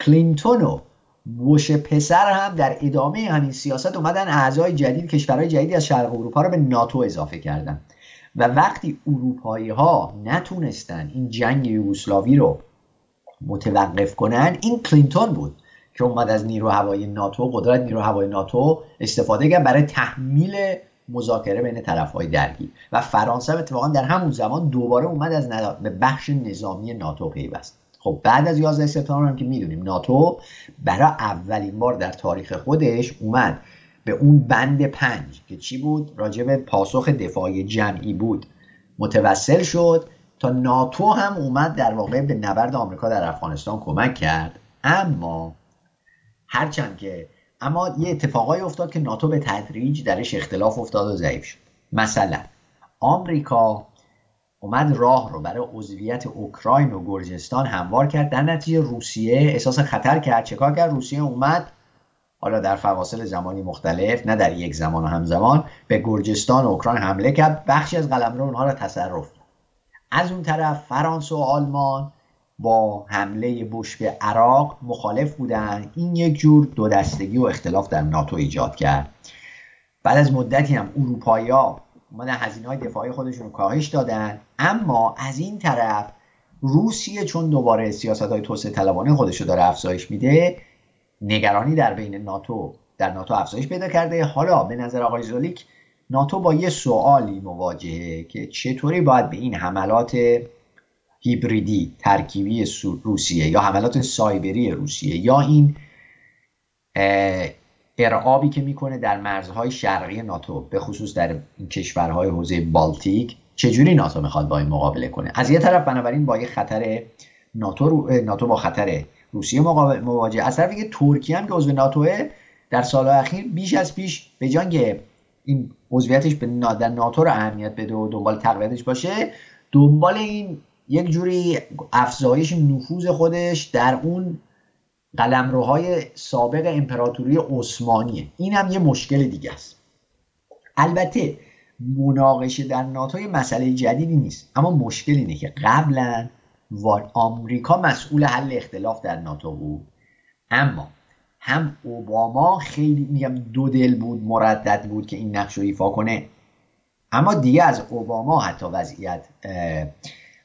Speaker 2: کلینتون و بوش پسر هم در ادامه همین سیاست اومدن اعضای جدید کشورهای جدیدی از شرق اروپا رو به ناتو اضافه کردن. و وقتی اروپایی ها نتونستن این جنگ یوگسلاوی رو متوقف کنن این کلینتون بود. که اومد از نیرو هوایی ناتو قدرت نیرو هوایی ناتو استفاده کرد برای تحمیل مذاکره بین طرف های درگیر. و فرانسه اتفاقا در همون زمان دوباره اومد از به بخش نظامی ناتو پیوست. خب بعد از 11 سپتامبر هم که می‌دونیم ناتو برای اولین بار در تاریخ خودش اومد به اون بند پنج که چی بود؟ راجع به پاسخ دفاعی جمعی بود. متوسل شد تا ناتو هم اومد در واقع به نبرد آمریکا در افغانستان کمک کرد. اما هرچند که اما یه اتفاقایی افتاد که ناتو به تدریج درش اختلاف افتاد و ضعیف شد. مثلا آمریکا اومد راه رو برای عضویت اوکراین و گرجستان هموار کرد. در نتیجه روسیه احساس خطر کرد. چکار کرد؟ روسیه اومد حالا در فواصل زمانی مختلف نه در یک زمان و همزمان به گرجستان و اوکراین حمله کرد. بخشی از قلمرو اونها را تصرف کرد. از اون طرف فرانسه و آلمان با حمله بوش به عراق مخالف بودن. این یک جور دو دستگی و اختلاف در ناتو ایجاد کرد. بعد از مدتی هم اروپایی ها اومدن هزینه های دفاعی خودشون کاهش دادن. اما از این طرف روسیه چون دوباره سیاست های توسعه طلبانه خودش رو داره افزایش میده نگرانی در بین ناتو در ناتو افزایش پیدا کرده. حالا به نظر آقای زولیک ناتو با یه سوالی مواجهه که چطوری باید به این حملات هیبریدی ترکیبی روسیه یا حملات سایبری روسیه یا این ارعابی که می‌کنه در مرزهای شرقی ناتو به خصوص در این کشورهای حوزه بالتیک. چجوری ناتو می‌خواد با این مقابله کنه؟ از یه طرف بنابراین با یه خطر ناتو, ناتو با خطر روسیه مواجه. از طرفی که ترکیه هم که عضو ناتوه در سال اخیر بیش از پیش به جان این عضویتش به ناتو رو اهمیت بده و دنبال تقویتش باشه دنبال این یک جوری افزایش نفوذ خودش در اون قلمروهای سابق امپراتوری عثمانیه. این هم یه مشکل دیگه است. البته مناقشه در ناتو مسئله جدیدی نیست. اما مشکل اینه که قبلا آمریکا مسئول حل اختلاف در ناتو بود. اما هم اوباما خیلی میگم دو دل بود مردد بود که این نقش رو ایفا کنه. اما دیگه از اوباما حتی وضعیت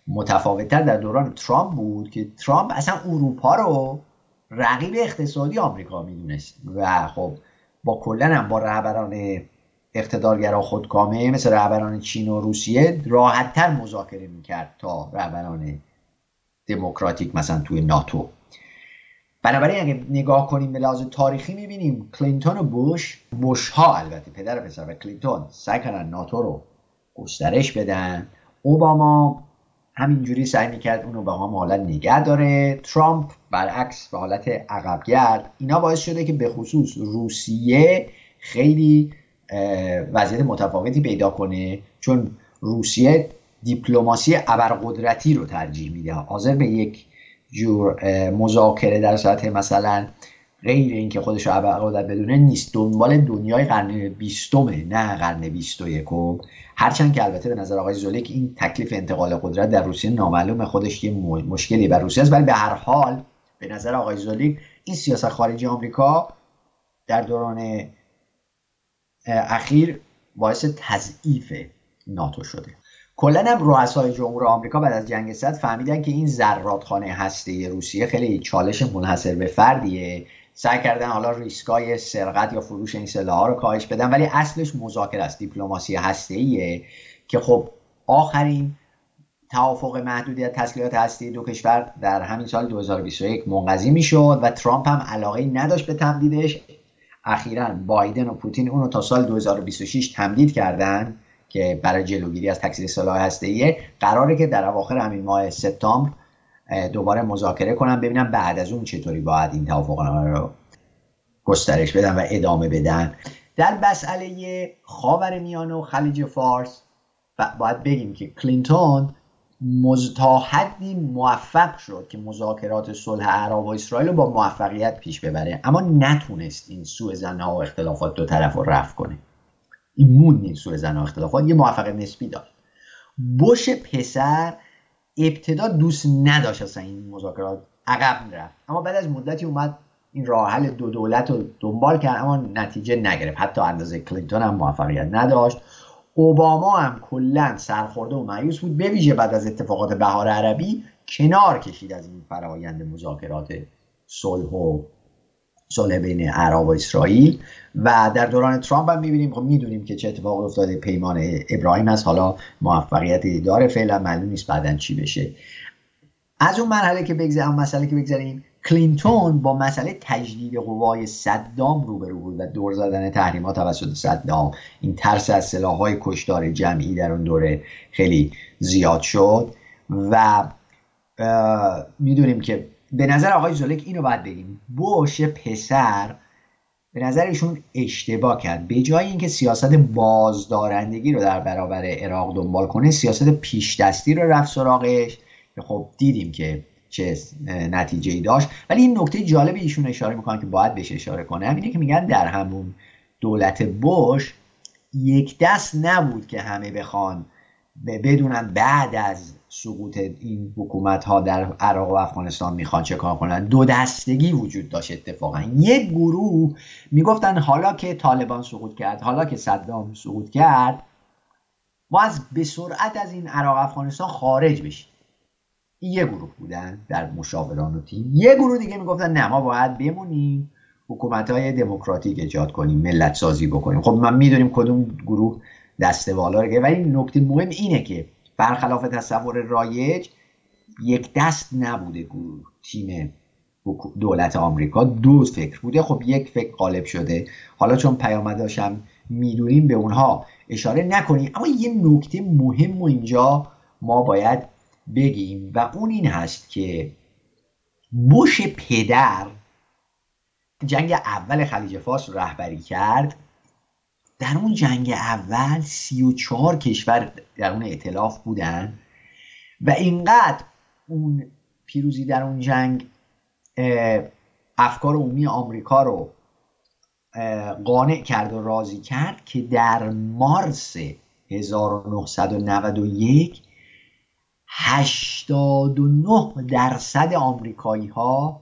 Speaker 2: متفاوتتر در دوران ترامپ بود که ترامپ اصلا اروپا رو رقیب اقتصادی آمریکا می‌دونست و خب با کلا هم با رهبران اقتدارگرا خودکامه مثل رهبران چین و روسیه راحتتر مذاکره می‌کرد تا رهبران دموکراتیک مثلا توی ناتو. بنابراین اگه نگاه کنیم به لحاظ تاریخی می‌بینیم کلینتون و بوش بوش ها البته پدر پسر و کلینتون سعی کردن ناتو رو گسترش بدن. اوباما همینجوری سعی می‌کرد اونو به هم حالت نگه داره. ترامپ برعکس به حالت عقبگرد. اینا باعث شده که به خصوص روسیه خیلی وضعیت متفاوتی پیدا کنه چون روسیه دیپلماسی ابرقدرتی رو ترجیح میده. حاضر به یک جور مذاکره در سطح مثلا غیر اینکه خودش رو ابرقدرت بدونه نیست. دنبال دنیای قرن بیستمه نه قرن بیست و یکم هرچند که البته به نظر آقای زولیک این تکلیف انتقال قدرت در روسیه نامعلومه خودش یه مشکلی بر روسیه است. ولی به هر حال به نظر آقای زولیک این سیاست خارجی آمریکا در دوران اخیر باعث تضعیف ناتو شده. کلا هم رؤسای جمهور آمریکا بعد از جنگ سرد فهمیدن که این زرادخانه هسته روسیه خیلی چالش منحصر به فردیه. سعی کردن حالا ریسکای سرقت یا فروش این سلاح رو کاهش بدن ولی اصلش مذاکره است دیپلماسی هسته که خب آخرین توافق محدودیت تسلیحات هسته دو کشور در همین سال 2021 منقضی می‌شد و ترامپ هم علاقه نداشت به تمدیدش. اخیرا بایدن و پوتین اونو تا سال 2026 تمدید کردن که برای جلوگیری از تکثیر سلاح هسته قراره که در اواخر همین ماه سپتامبر دوباره مذاکره کنم ببینم بعد از اون چطوری باید این توافقنامه رو گسترش بدن و ادامه بدن. در مسئله خاور میانه و خلیج فارس باید بگیم که کلینتون مز... تا حدی موفق شد که مذاکرات صلح عرب و اسرائیل رو با موفقیت پیش ببره اما نتونست این سوء زنها و اختلافات دو طرف رو رفع کنه. این مون این سوء زنها اختلافات یه موفقیت نسبی داشت بوش پسر ابتدا دوست نداشت اصلا این مذاکرات. عقب می‌رفت. اما بعد از مدتی اومد این راه حل دو دولت رو دنبال کرد اما نتیجه نگرفت. حتی اندازه کلینتون هم موفقیت نداشت. اوباما هم کلا سرخورده و مایوس بود. به ویژه بعد از اتفاقات بهار عربی کنار کشید از این فرایند مذاکرات صلح و صلح بین عرب و اسرائیل. و در دوران ترامپ هم می‌بینیم خب می‌دونیم که چه اتفاق افتاده. پیمان ابراهیم از حالا موفقیت داره فعلا معلوم نیست بعدا چی بشه. از اون مرحله که بگذاریم مسئله که بگذاریم کلینتون با مسئله تجدید قوای صدام روبرو بود و دور زدن تحریمات توسط صدام. این ترس از سلاحهای کشدار جمعی در اون دوره خیلی زیاد شد. و می‌دونیم که به نظر آقای زولک اینو باید بگیم. بوش پسر به نظر ایشون اشتباه کرد. به جای اینکه سیاست بازدارندگی رو در برابر عراق دنبال کنه سیاست پیش دستی رو رفت سراغش. که خب دیدیم که چه نتیجه ای داشت. ولی این نکته جالب ایشون اشاره می‌کنن که باید بهش اشاره کنه. اینه که میگن در همون دولت بوش یک دست نبود که همه بخوان بدونن بعد از سقوط این حکومت ها در عراق و افغانستان می‌خوان چه کار کنن؟ دو دستگی وجود داشت اتفاقا. یک گروه می‌گفتن حالا که طالبان سقوط کرد حالا که صدام سقوط کرد ما از به سرعت از این عراق افغانستان خارج بشیم. این یه گروه بودن در مشاوران و تیم. یه گروه دیگه می‌گفتن نه ما باید بمونیم حکومت های دموکراتیک ایجاد کنیم ملت سازی بکنیم. خب من می‌دونیم کدوم گروه دسته بالا ولی نکته مهم اینه که برخلاف تصور رایج یک دست نبوده گروه تیم دولت آمریکا. دو فکر بوده. خب یک فکر غالب شده. حالا چون پیامداشم می‌دونیم به اونها اشاره نکنیم اما یه نکته مهم و اینجا ما باید بگیم و اون این هست که بوش پدر جنگ اول خلیج فارس رهبری کرد. در اون جنگ اول سی و چهار کشور در اون اعتلاف بودن و اینقدر اون پیروزی در اون جنگ افکار عمومی آمریکا رو قانع کرد و راضی کرد که در مارس 1991 89 درصد آمریکایی ها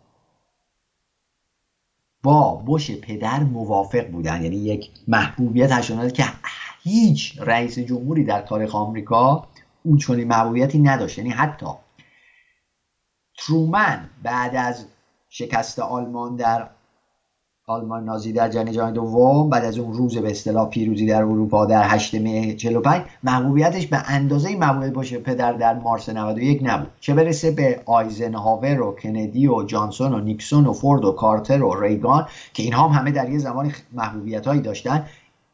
Speaker 2: با بش پدر موافق بودن. یعنی یک محبوبیت هشتاد که هیچ رئیس جمهوری در تاریخ آمریکا اون چنین محبوبیتی نداشت. یعنی حتی ترومن بعد از شکست آلمان در آلمان نازی در جنگ جهانی دوم بعد از اون روز به اصطلاح پیروزی در اروپا در 8 مه 45 محبوبیتش به اندازه محبوبیت باشه پدر در مارس 91 نبود. چه برسه به آیزنهاور و کندی و جانسون و نیکسون و فورد و کارتر و ریگان که اینها هم همه در یه زمانی محبوبیت هایی داشتن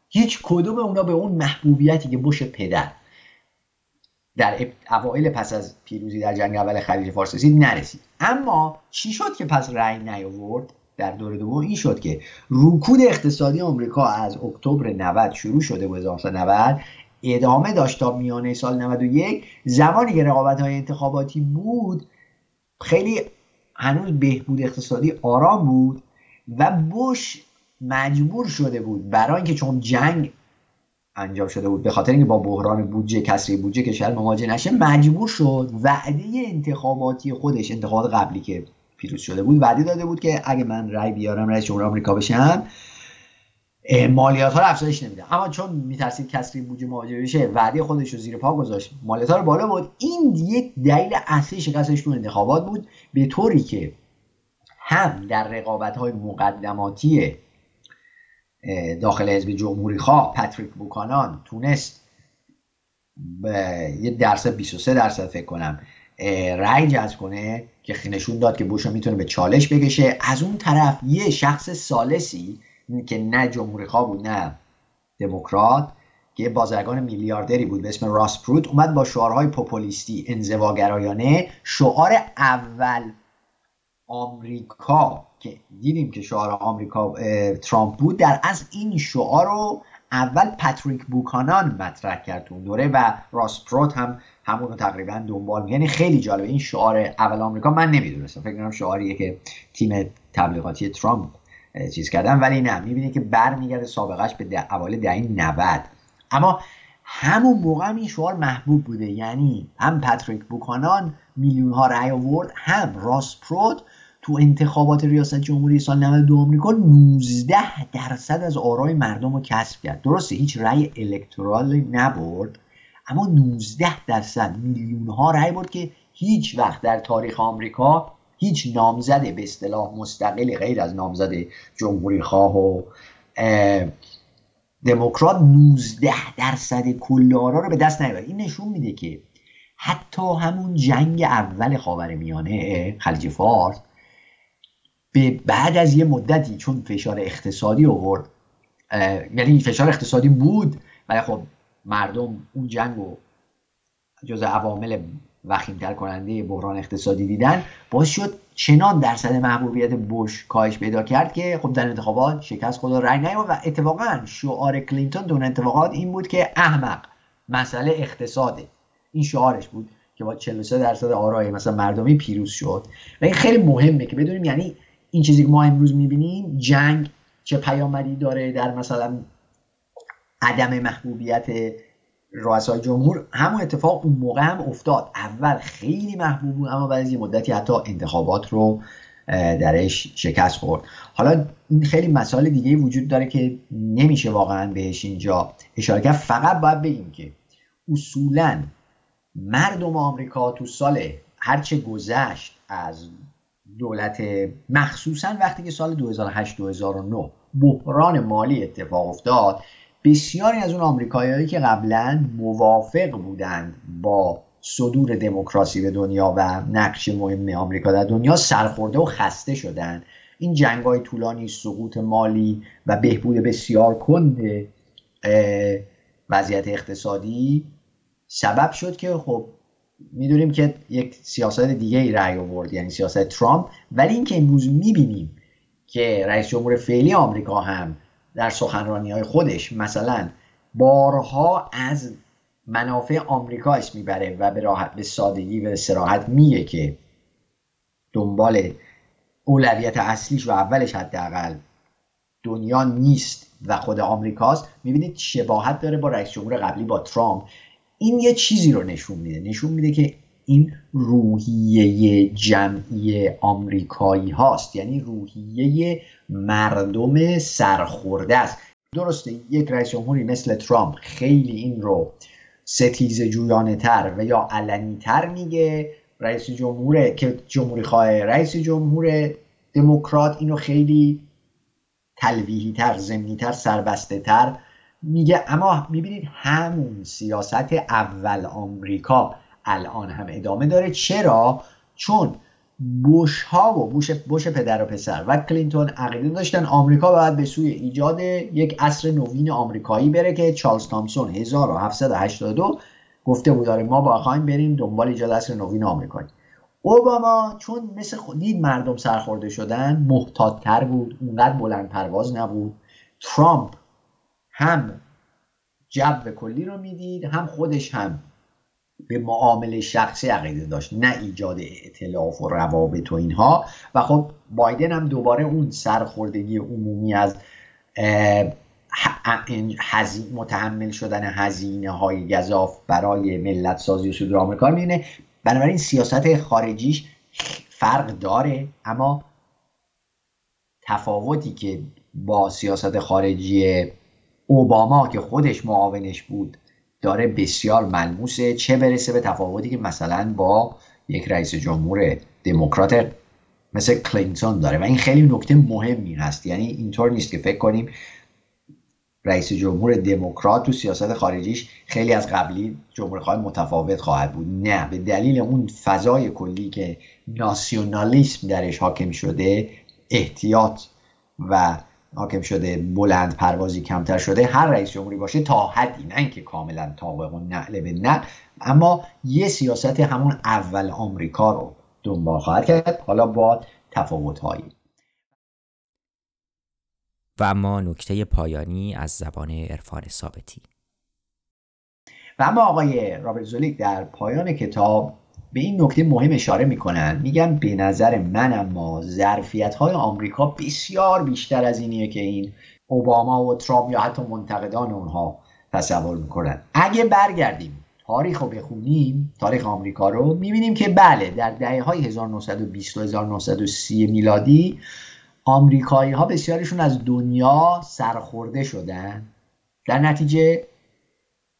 Speaker 2: هیچ کدوم اونا به اون محبوبیتی که بش پدر. در اوایل پس از پیروزی در جنگ اول خلیج فارس رسید نرسید. اما چی شد که پس رأی نیاورد؟ در دور دوم این شد که رکود اقتصادی آمریکا از اکتبر 90 شروع شده بود 1990 ادامه داشت تا میانه سال 91 زمانی که رقابت های انتخاباتی بود خیلی هنوز بهبود اقتصادی آرام بود و بوش مجبور شده بود برای اینکه چون جنگ انجام شده بود به خاطر اینکه با بحران بودجه کسری بودجه کشور مواجه نشه مجبور شد وعده انتخاباتی خودش انتخابات قبلی که پیروز شده. بود وعده داده بود که اگه من رای بیارم رئیس جمهور آمریکا بشم مالیات ها رو افزایش نمیده اما چون میترسید کسری بودجه مواجه بشه وعده خودش رو زیر پا گذاشت. مالیات ها رو بالا بود این یک دلیل اصلی شکستش تو انتخابات بود. به طوری که هم در رقابت های مقدماتی داخل حزب جمهوری خواه پاتریک بوکانان تونست یه درصد 23 درصد فکر کنم رأی جذب کنه که نشون داد که بوش می‌تونه به چالش بکشه. از اون طرف یه شخص سالسی که نه جمهوری خواه بود نه دموکرات که بازرگان میلیاردری بود به اسم راس پروت اومد با شعارهای پوپولیستی انزواگرایانه. شعار اول آمریکا که دیدیم که شعار آمریکا ترامپ بود در از این شعار رو اول پاتریک بوکانان مطرح کرد اون دوره و راس پروت هم همون تقریبا دنبال یعنی خیلی جالبه. این شعار اول آمریکا من نمی‌دونستم. فکر کنم شعاریه که تیم تبلیغاتی ترامپ چیز کردن. ولی نه می‌بینی که برمیگرده سابقش به اوایل دهه 90 اما همون موقع هم این شعار محبوب بوده. یعنی هم پاتریک بوکانان میلیون ها رأی آورد هم راس پروت تو انتخابات ریاست جمهوری سال 92 آمریکا 19 درصد از آرای مردم رو کسب کرد. درسته هیچ رأی الکترالی نبرد. اما 19 درصد میلیون ها رأی برد که هیچ وقت در تاریخ آمریکا هیچ نامزد به اصطلاح مستقل غیر از نامزد جمهوری خواه و دموکرات 19 درصد کل آرا رو به دست نیاورد. این نشون میده که حتی همون جنگ اول خاورمیانه خلیج فارس به بعد از یه مدتی چون فشار اقتصادی آورد یعنی فشار اقتصادی بود ولی خب مردم اون جنگ رو جز عوامل وخیمتر کننده بحران اقتصادی دیدن باعث شد چنان درصد محبوبیت بوش کاهش پیدا کرد که خب در انتخابات شکست خدا رنگ نیامد و اتفاقا شعار کلینتون دون انتخابات این بود که احمق مسئله اقتصاده این شعارش بود که با 43 درصد آرای مثلا مردمی پیروز شد. و این خیلی مهمه که بدونیم یعنی این چیزی که ما امروز می‌بینیم جنگ چه پیامدی داره در مثلا عدم محبوبیت رؤسای جمهور. همون اتفاق اون موقع هم افتاد. اول خیلی محبوب بود اما بعد یه مدتی حتی انتخابات رو درش شکست خورد. حالا این خیلی مسائل دیگه وجود داره که نمیشه واقعا بهش اینجا اشاره کرد. فقط باید بگیم که اصولا مردم آمریکا تو سال هرچه گذشت از دولت مخصوصا وقتی که سال 2008 2009 بحران مالی اتفاق افتاد بسیاری از اون آمریکاییایی که قبلا موافق بودند با صدور دموکراسی به دنیا و نقش مهم آمریکا در دنیا سرخورده و خسته شدند این جنگ های طولانی سقوط مالی و بهبود بسیار کند وضعیت اقتصادی سبب شد که خب می‌دونیم که یک سیاست دیگه ای رأی آورد یعنی سیاست ترامپ. ولی اینکه امروز می‌بینیم که رئیس جمهور فعلی آمریکا هم در سخنرانی های خودش مثلا بارها از منافع آمریکا اسم می‌بره و به راحت به سادگی و سراحت میگه که دنبال اولویت اصلیش و اولش حداقل دنیا نیست و خود آمریکاست. می‌بینید شباهت داره با رئیس جمهور قبلی با ترامپ. این یه چیزی رو نشون میده. نشون میده که این روحیه جمعی آمریکایی هاست. یعنی روحیه مردم سرخورده است. درسته یک رئیس جمهوری مثل ترامپ خیلی این رو ستیز جویانه تر و یا علنی تر میگه. رئیس جمهور که جمهوری خواه رئیس جمهور دموکرات اینو خیلی تلویحی تر زمینی تر سربسته تر میگه. اما می‌بینید همون سیاست اول آمریکا الان هم ادامه داره. چرا؟ چون بوش ها و بوش, بوش پدر و پسر و کلینتون عقیده داشتن آمریکا باید به سوی ایجاد یک عصر نوین آمریکایی بره که چارلز تامسون 1782 گفته بود داره ما با خواهیم بریم دنبال ایجاد عصر نوین آمریکایی. اوباما چون مثل خودی مردم سرخورده شدن محتاطتر بود اونقدر بلند پرواز نبود. ترامپ هم جو کلی رو می‌دید هم خودش هم به معامله شخصی عقیده داشت نه ایجاد اعتلاف و روابط و اینها. و خب بایدن هم دوباره اون سرخوردگی عمومی از متحمل شدن هزینه های گذاف برای ملت سازی و صدور آمریکا می‌بینه. بنابراین سیاست خارجیش فرق داره اما تفاوتی که با سیاست خارجی اوباما که خودش معاونش بود داره بسیار ملموسه. چه برسه به تفاوتی که مثلا با یک رئیس جمهور دموکرات مثل کلینتون داره. و این خیلی نکته مهمی هست. یعنی اینطور نیست که فکر کنیم رئیس جمهور دموکرات تو سیاست خارجیش خیلی از قبلی جمهوری متفاوت خواهد بود. نه به دلیل اون فضای کلی که ناسیونالیسم درش حاکم شده احتیاط و حاکم شده بلند پروازی کمتر شده هر رئیس جمهوری باشه تا حدی نه اینکه کاملا طابق و نقل به نقل اما یه سیاست همون اول آمریکا رو دنبال خواهد کرد. حالا با تفاوت هایی
Speaker 1: و اما نکته پایانی از زبان عرفان ثابتی.
Speaker 2: و اما آقای رابرت زولیک در پایان کتاب به این نکته مهم اشاره می‌کنن. میگن به نظر من اما ظرفیت های آمریکا بسیار بیشتر از اینیه که این اوباما و ترامپ یا حتی منتقدان اونها تصور می‌کنن. اگه برگردیم تاریخ رو بخونیم تاریخ آمریکا رو می‌بینیم که بله در دهه های 1920 و 1930 میلادی آمریکایی ها بسیارشون از دنیا سرخورده شدن. در نتیجه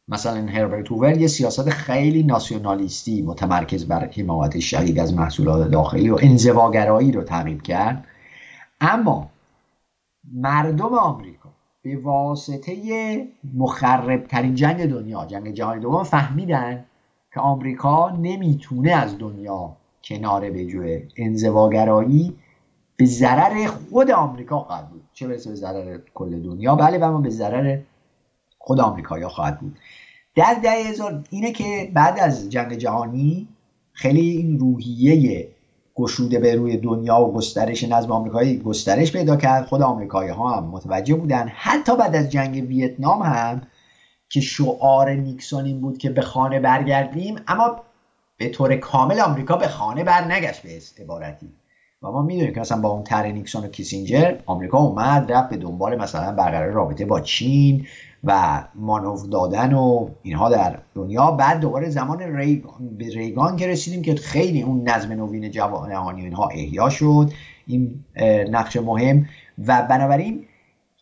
Speaker 2: مثلا هربرت هوور یه سیاست خیلی ناسیونالیستی متمرکز بر حمایت شدید از محصولات داخلی و انزواگرایی رو تعقیب کرد. اما مردم آمریکا به واسطه مخرب ترین جنگ دنیا جنگ جهانی دوم فهمیدن که آمریکا نمی‌تونه از دنیا کناره بجوه انزواگرایی به ضرر خود آمریکا خواهد بود. چه برسه به ضرر کل دنیا؟ بله و اما به ضرر خود آمریکا خواهد بود. در ده هزار اینه که بعد از جنگ جهانی خیلی این روحیه گشوده به روی دنیا و گسترش نظم آمریکایی گسترش پیدا کرد. خود آمریکایی ها هم متوجه بودن. حتی بعد از جنگ ویتنام هم که شعار نیکسون این بود که به خانه برگردیم اما به طور کامل آمریکا به خانه برنگشت به عبارتی و ما می‌دونیم که مثلا با اون تر نیکسون و کیسینجر آمریکا اومد رفت به دنبال مثلا برقرار رابطه با چین و مانور دادن و اینها در دنیا. بعد دوباره زمان ریگان به ریگان که رسیدیم که خیلی اون نظم نوین جوانهانی اینها احیا شد. این نقش مهم. و بنابراین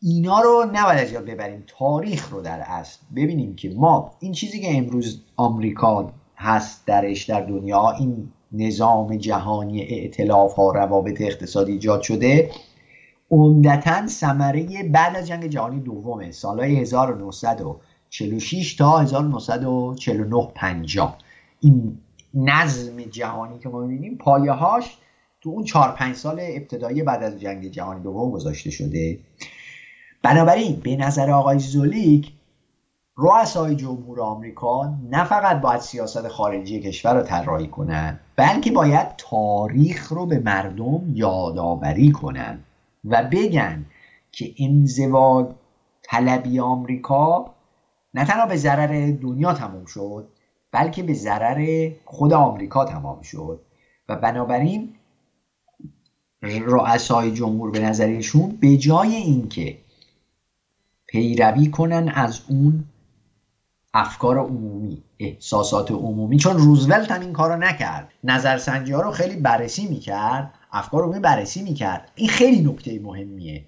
Speaker 2: اینا رو نباید از یاد ببریم. تاریخ رو در اصل ببینیم که ما این چیزی که امروز آمریکا هست درش در دنیا این نظام جهانی ائتلاف ها روابط اقتصادی ایجاد شده عمدتا ثمره بعد از جنگ جهانی دومه سالهای 1946 تا 1949 50 این نظم جهانی که ما می‌بینیم پایه هاش تو اون 4 5 سال ابتدایی بعد از جنگ جهانی دوم گذاشته شده. بنابراین به نظر آقای زولیک رؤسای جمهور آمریکا نه فقط باید سیاست خارجی کشور رو طراحی کنند بلکه باید تاریخ رو به مردم یادآوری کنند و بگن که انزوا طلبی آمریکا نه تنها به ضرر دنیا تموم شد بلکه به ضرر خود آمریکا تمام شد. و بنابراین رؤسای جمهور به نظرشون به جای اینکه پیروی کنن از اون افکار عمومی احساسات عمومی چون روزولت هم این کارو نکرد. نظرسنجی ها رو خیلی بررسی می‌کرد. افکار عمومی بررسی می‌کرد. این خیلی نکته مهمیه.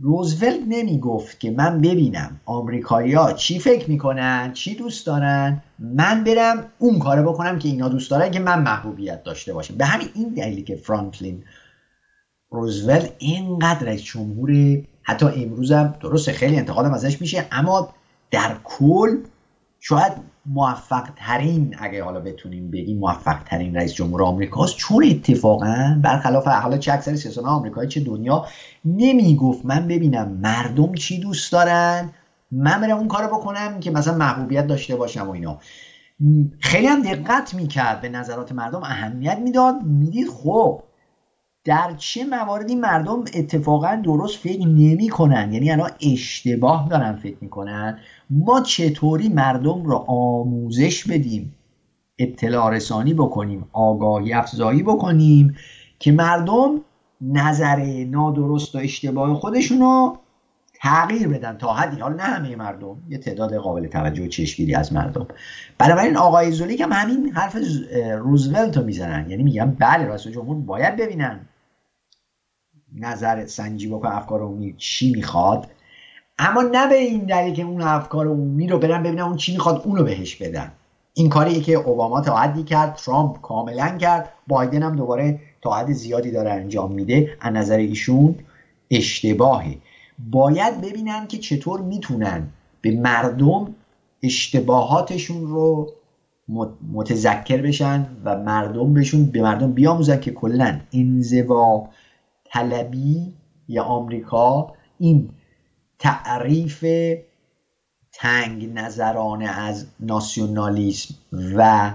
Speaker 2: روزولت نمی‌گفت که من ببینم آمریکایی‌ها چی فکر می‌کنن چی دوست دارن. من برم اون کارو بکنم که اینا دوست دارن که من محبوبیت داشته باشم. به همین این دلیلی که فرانکلین روزولت اینقدر از جمهور حتی امروزم درسته خیلی انتقادم ازش میشه اما در کل شاید موفق ترین اگه حالا بتونیم بگیم موفق ترین رئیس جمهور آمریکاست. چون اتفاقا برخلاف حالا چه اکثر سیاستان آمریکایی چه دنیا نمی‌گفت من ببینم مردم چی دوست دارن من برم اون کارو بکنم که مثلا محبوبیت داشته باشم و اینا. خیلی هم دقت می‌کرد به نظرات مردم اهمیت می‌داد. می‌دید خب در چه مواردی مردم اتفاقا درست فکر نمی کنن یعنی الان اشتباه دارن فکر می‌کنن. ما چطوری مردم رو آموزش بدیم اطلاع رسانی بکنیم آگاهی افزایی بکنیم که مردم نظر نادرست و اشتباه خودشون رو تغییر بدن تا حدی. حالا نه همه مردم یه تعداد قابل توجه و چشمگیری از مردم. بنابراین آقای زولیک هم همین حرف روزولت رو می‌زنن. یعنی میگن بله رئیس جمهور باید ببینن نظر سنجی بکن افکار عمومی چی می‌خواد. اما نه به این دلیل که اون افکار عمومی رو برن ببینن اون چی می‌خواد اونو بهش بدن. این کاری که اوباما تا حدی کرد ترامپ کاملا کرد. بایدن هم دوباره تا حد زیادی داره انجام میده. از نظر ایشون اشتباهه. باید ببینن که چطور می‌تونن به مردم اشتباهاتشون رو متذکر بشن و مردم بهشون به مردم بیاموزن که کلا انزوا طلبی یا آمریکا این تعریف تنگ نظرانه از ناسیونالیسم و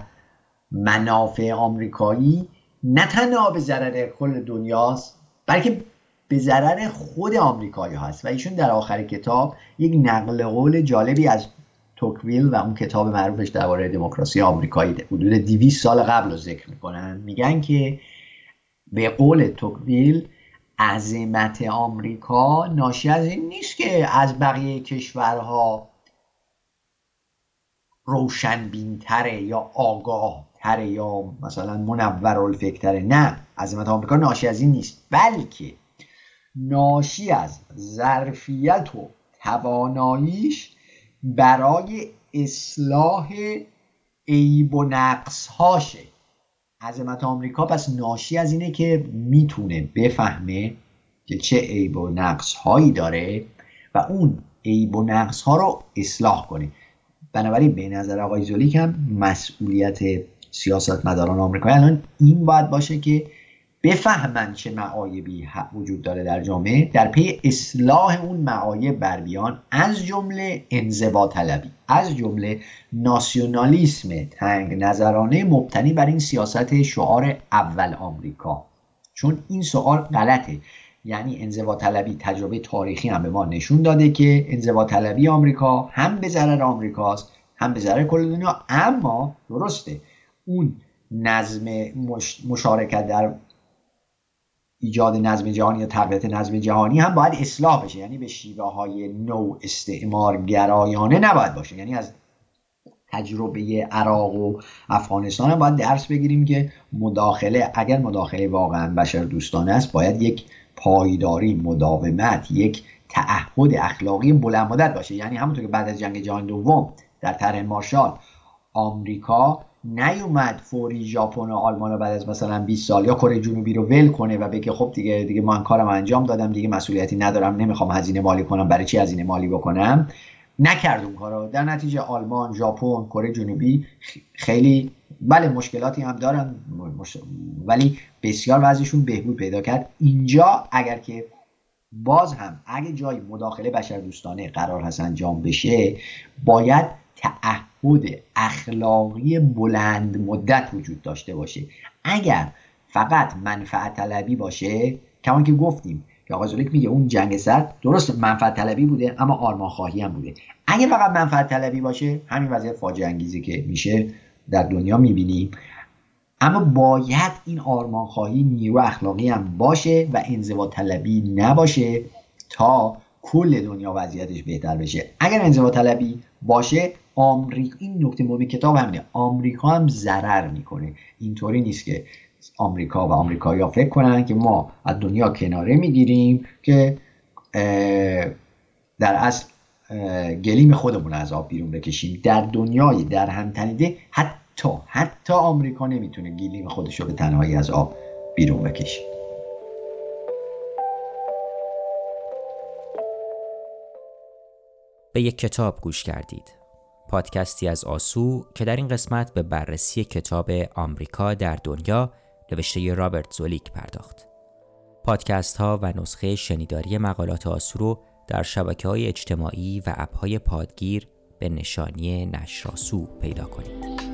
Speaker 2: منافع آمریکایی نه تنها به ضرر کل دنیاست بلکه به ضرر خود آمریکایی هست و ایشون در آخر کتاب یک نقل قول جالبی از توکویل و اون کتاب معروفش درباره دموکراسی آمریکایی حدود 200 سال قبل رو ذکر می‌کنن. میگن که به قول توکویل عظمت آمریکا ناشی از این نیست که از بقیه کشورها روشنبینتره یا آگاه تره یا مثلا منور الفکتره نه عظمت آمریکا ناشی از این نیست. بلکه ناشی از ظرفیت و تواناییش برای اصلاح عیب و نقص هاشه عظمت آمریکا پس ناشی از اینه که می‌تونه بفهمه که چه عیب و نقص هایی داره و اون عیب و نقص ها رو اصلاح کنه. بنابراین به نظر آقای زولیک هم مسئولیت سیاست مداران آمریکایی الان این باید باشه که بفهمن چه معایبی وجود داره در جامعه در پی اصلاح اون معایب بر بیان از جمله انزوا طلبی از جمله ناسیونالیسم تنگ نظرانه مبتنی بر این سیاست شعار اول آمریکا. چون این سوال غلطه. یعنی انزوا طلبی تجربه تاریخی هم به ما نشون داده که انزوا طلبی آمریکا هم به ضرر آمریکاست هم به ضرر کل دنیا اما درسته اون نظم مشارکت در ایجاد نظم جهانی یا تقویت نظم جهانی هم باید اصلاح بشه. یعنی به شیوه های نو استعمار گرایانه نباید باشه. یعنی از تجربه عراق و افغانستان هم باید درس بگیریم که مداخله اگر مداخله واقعا بشر دوستانه است باید یک پایداری مداومت یک تعهد اخلاقی بلند مدت باشه. یعنی همونطور که بعد از جنگ جهانی دوم در طرح مارشال آمریکا نیومد فوری ژاپن و آلمان رو بعد از مثلا 20 سال یا کره جنوبی رو ول کنه و بگه خب دیگه دیگه من کارم انجام دادم دیگه مسئولیتی ندارم نمی‌خوام هزینه مالی کنم برای چی هزینه مالی بکنم؟ نکرد اون کارو. در نتیجه آلمان ژاپن کره جنوبی خیلی بله مشکلاتی هم دارن ولی بسیار وضعشون بهبود پیدا کرد. اینجا اگر که باز هم اگه جای مداخله بشر دوستانه قرار هست انجام بشه باید تعهد اخلاقی بلند مدت وجود داشته باشه. اگر فقط منفعت طلبی باشه کمان که گفتیم که آقای زولیک میگه اون جنگ سرد درست منفعت طلبی بوده اما آرمان خواهی هم بوده. اگر فقط منفعت طلبی باشه همین وضعیت فاجعه انگیزی که میشه در دنیا می‌بینیم. اما باید این آرمان خواهی نیرو اخلاقی هم باشه و انزوا طلبی نباشه تا کل دنیا وضعیتش بهتر بشه. اگر انزوا طلبی باشه آمریکا این نکته مهم کتاب همینه. آمریکا هم ضرر می‌کنه. اینطوری نیست که آمریکا و آمریکایی‌ها فکر کنن که ما از دنیا کناره می‌گیریم که در اصل گلیم خودمون از آب بیرون بکشیم. در دنیای در هم تنیده حتی حتی آمریکا نمی‌تونه گلیم خودش رو به تنهایی از آب بیرون بکشه.
Speaker 1: به یک کتاب گوش کردید. پادکستی از آسو که در این قسمت به بررسی کتاب آمریکا در دنیا نوشته رابرت زولیک پرداخت. پادکست ها و نسخه شنیداری مقالات آسو رو در شبکه های اجتماعی و اپ های پادگیر به نشانی نشراسو پیدا کنید.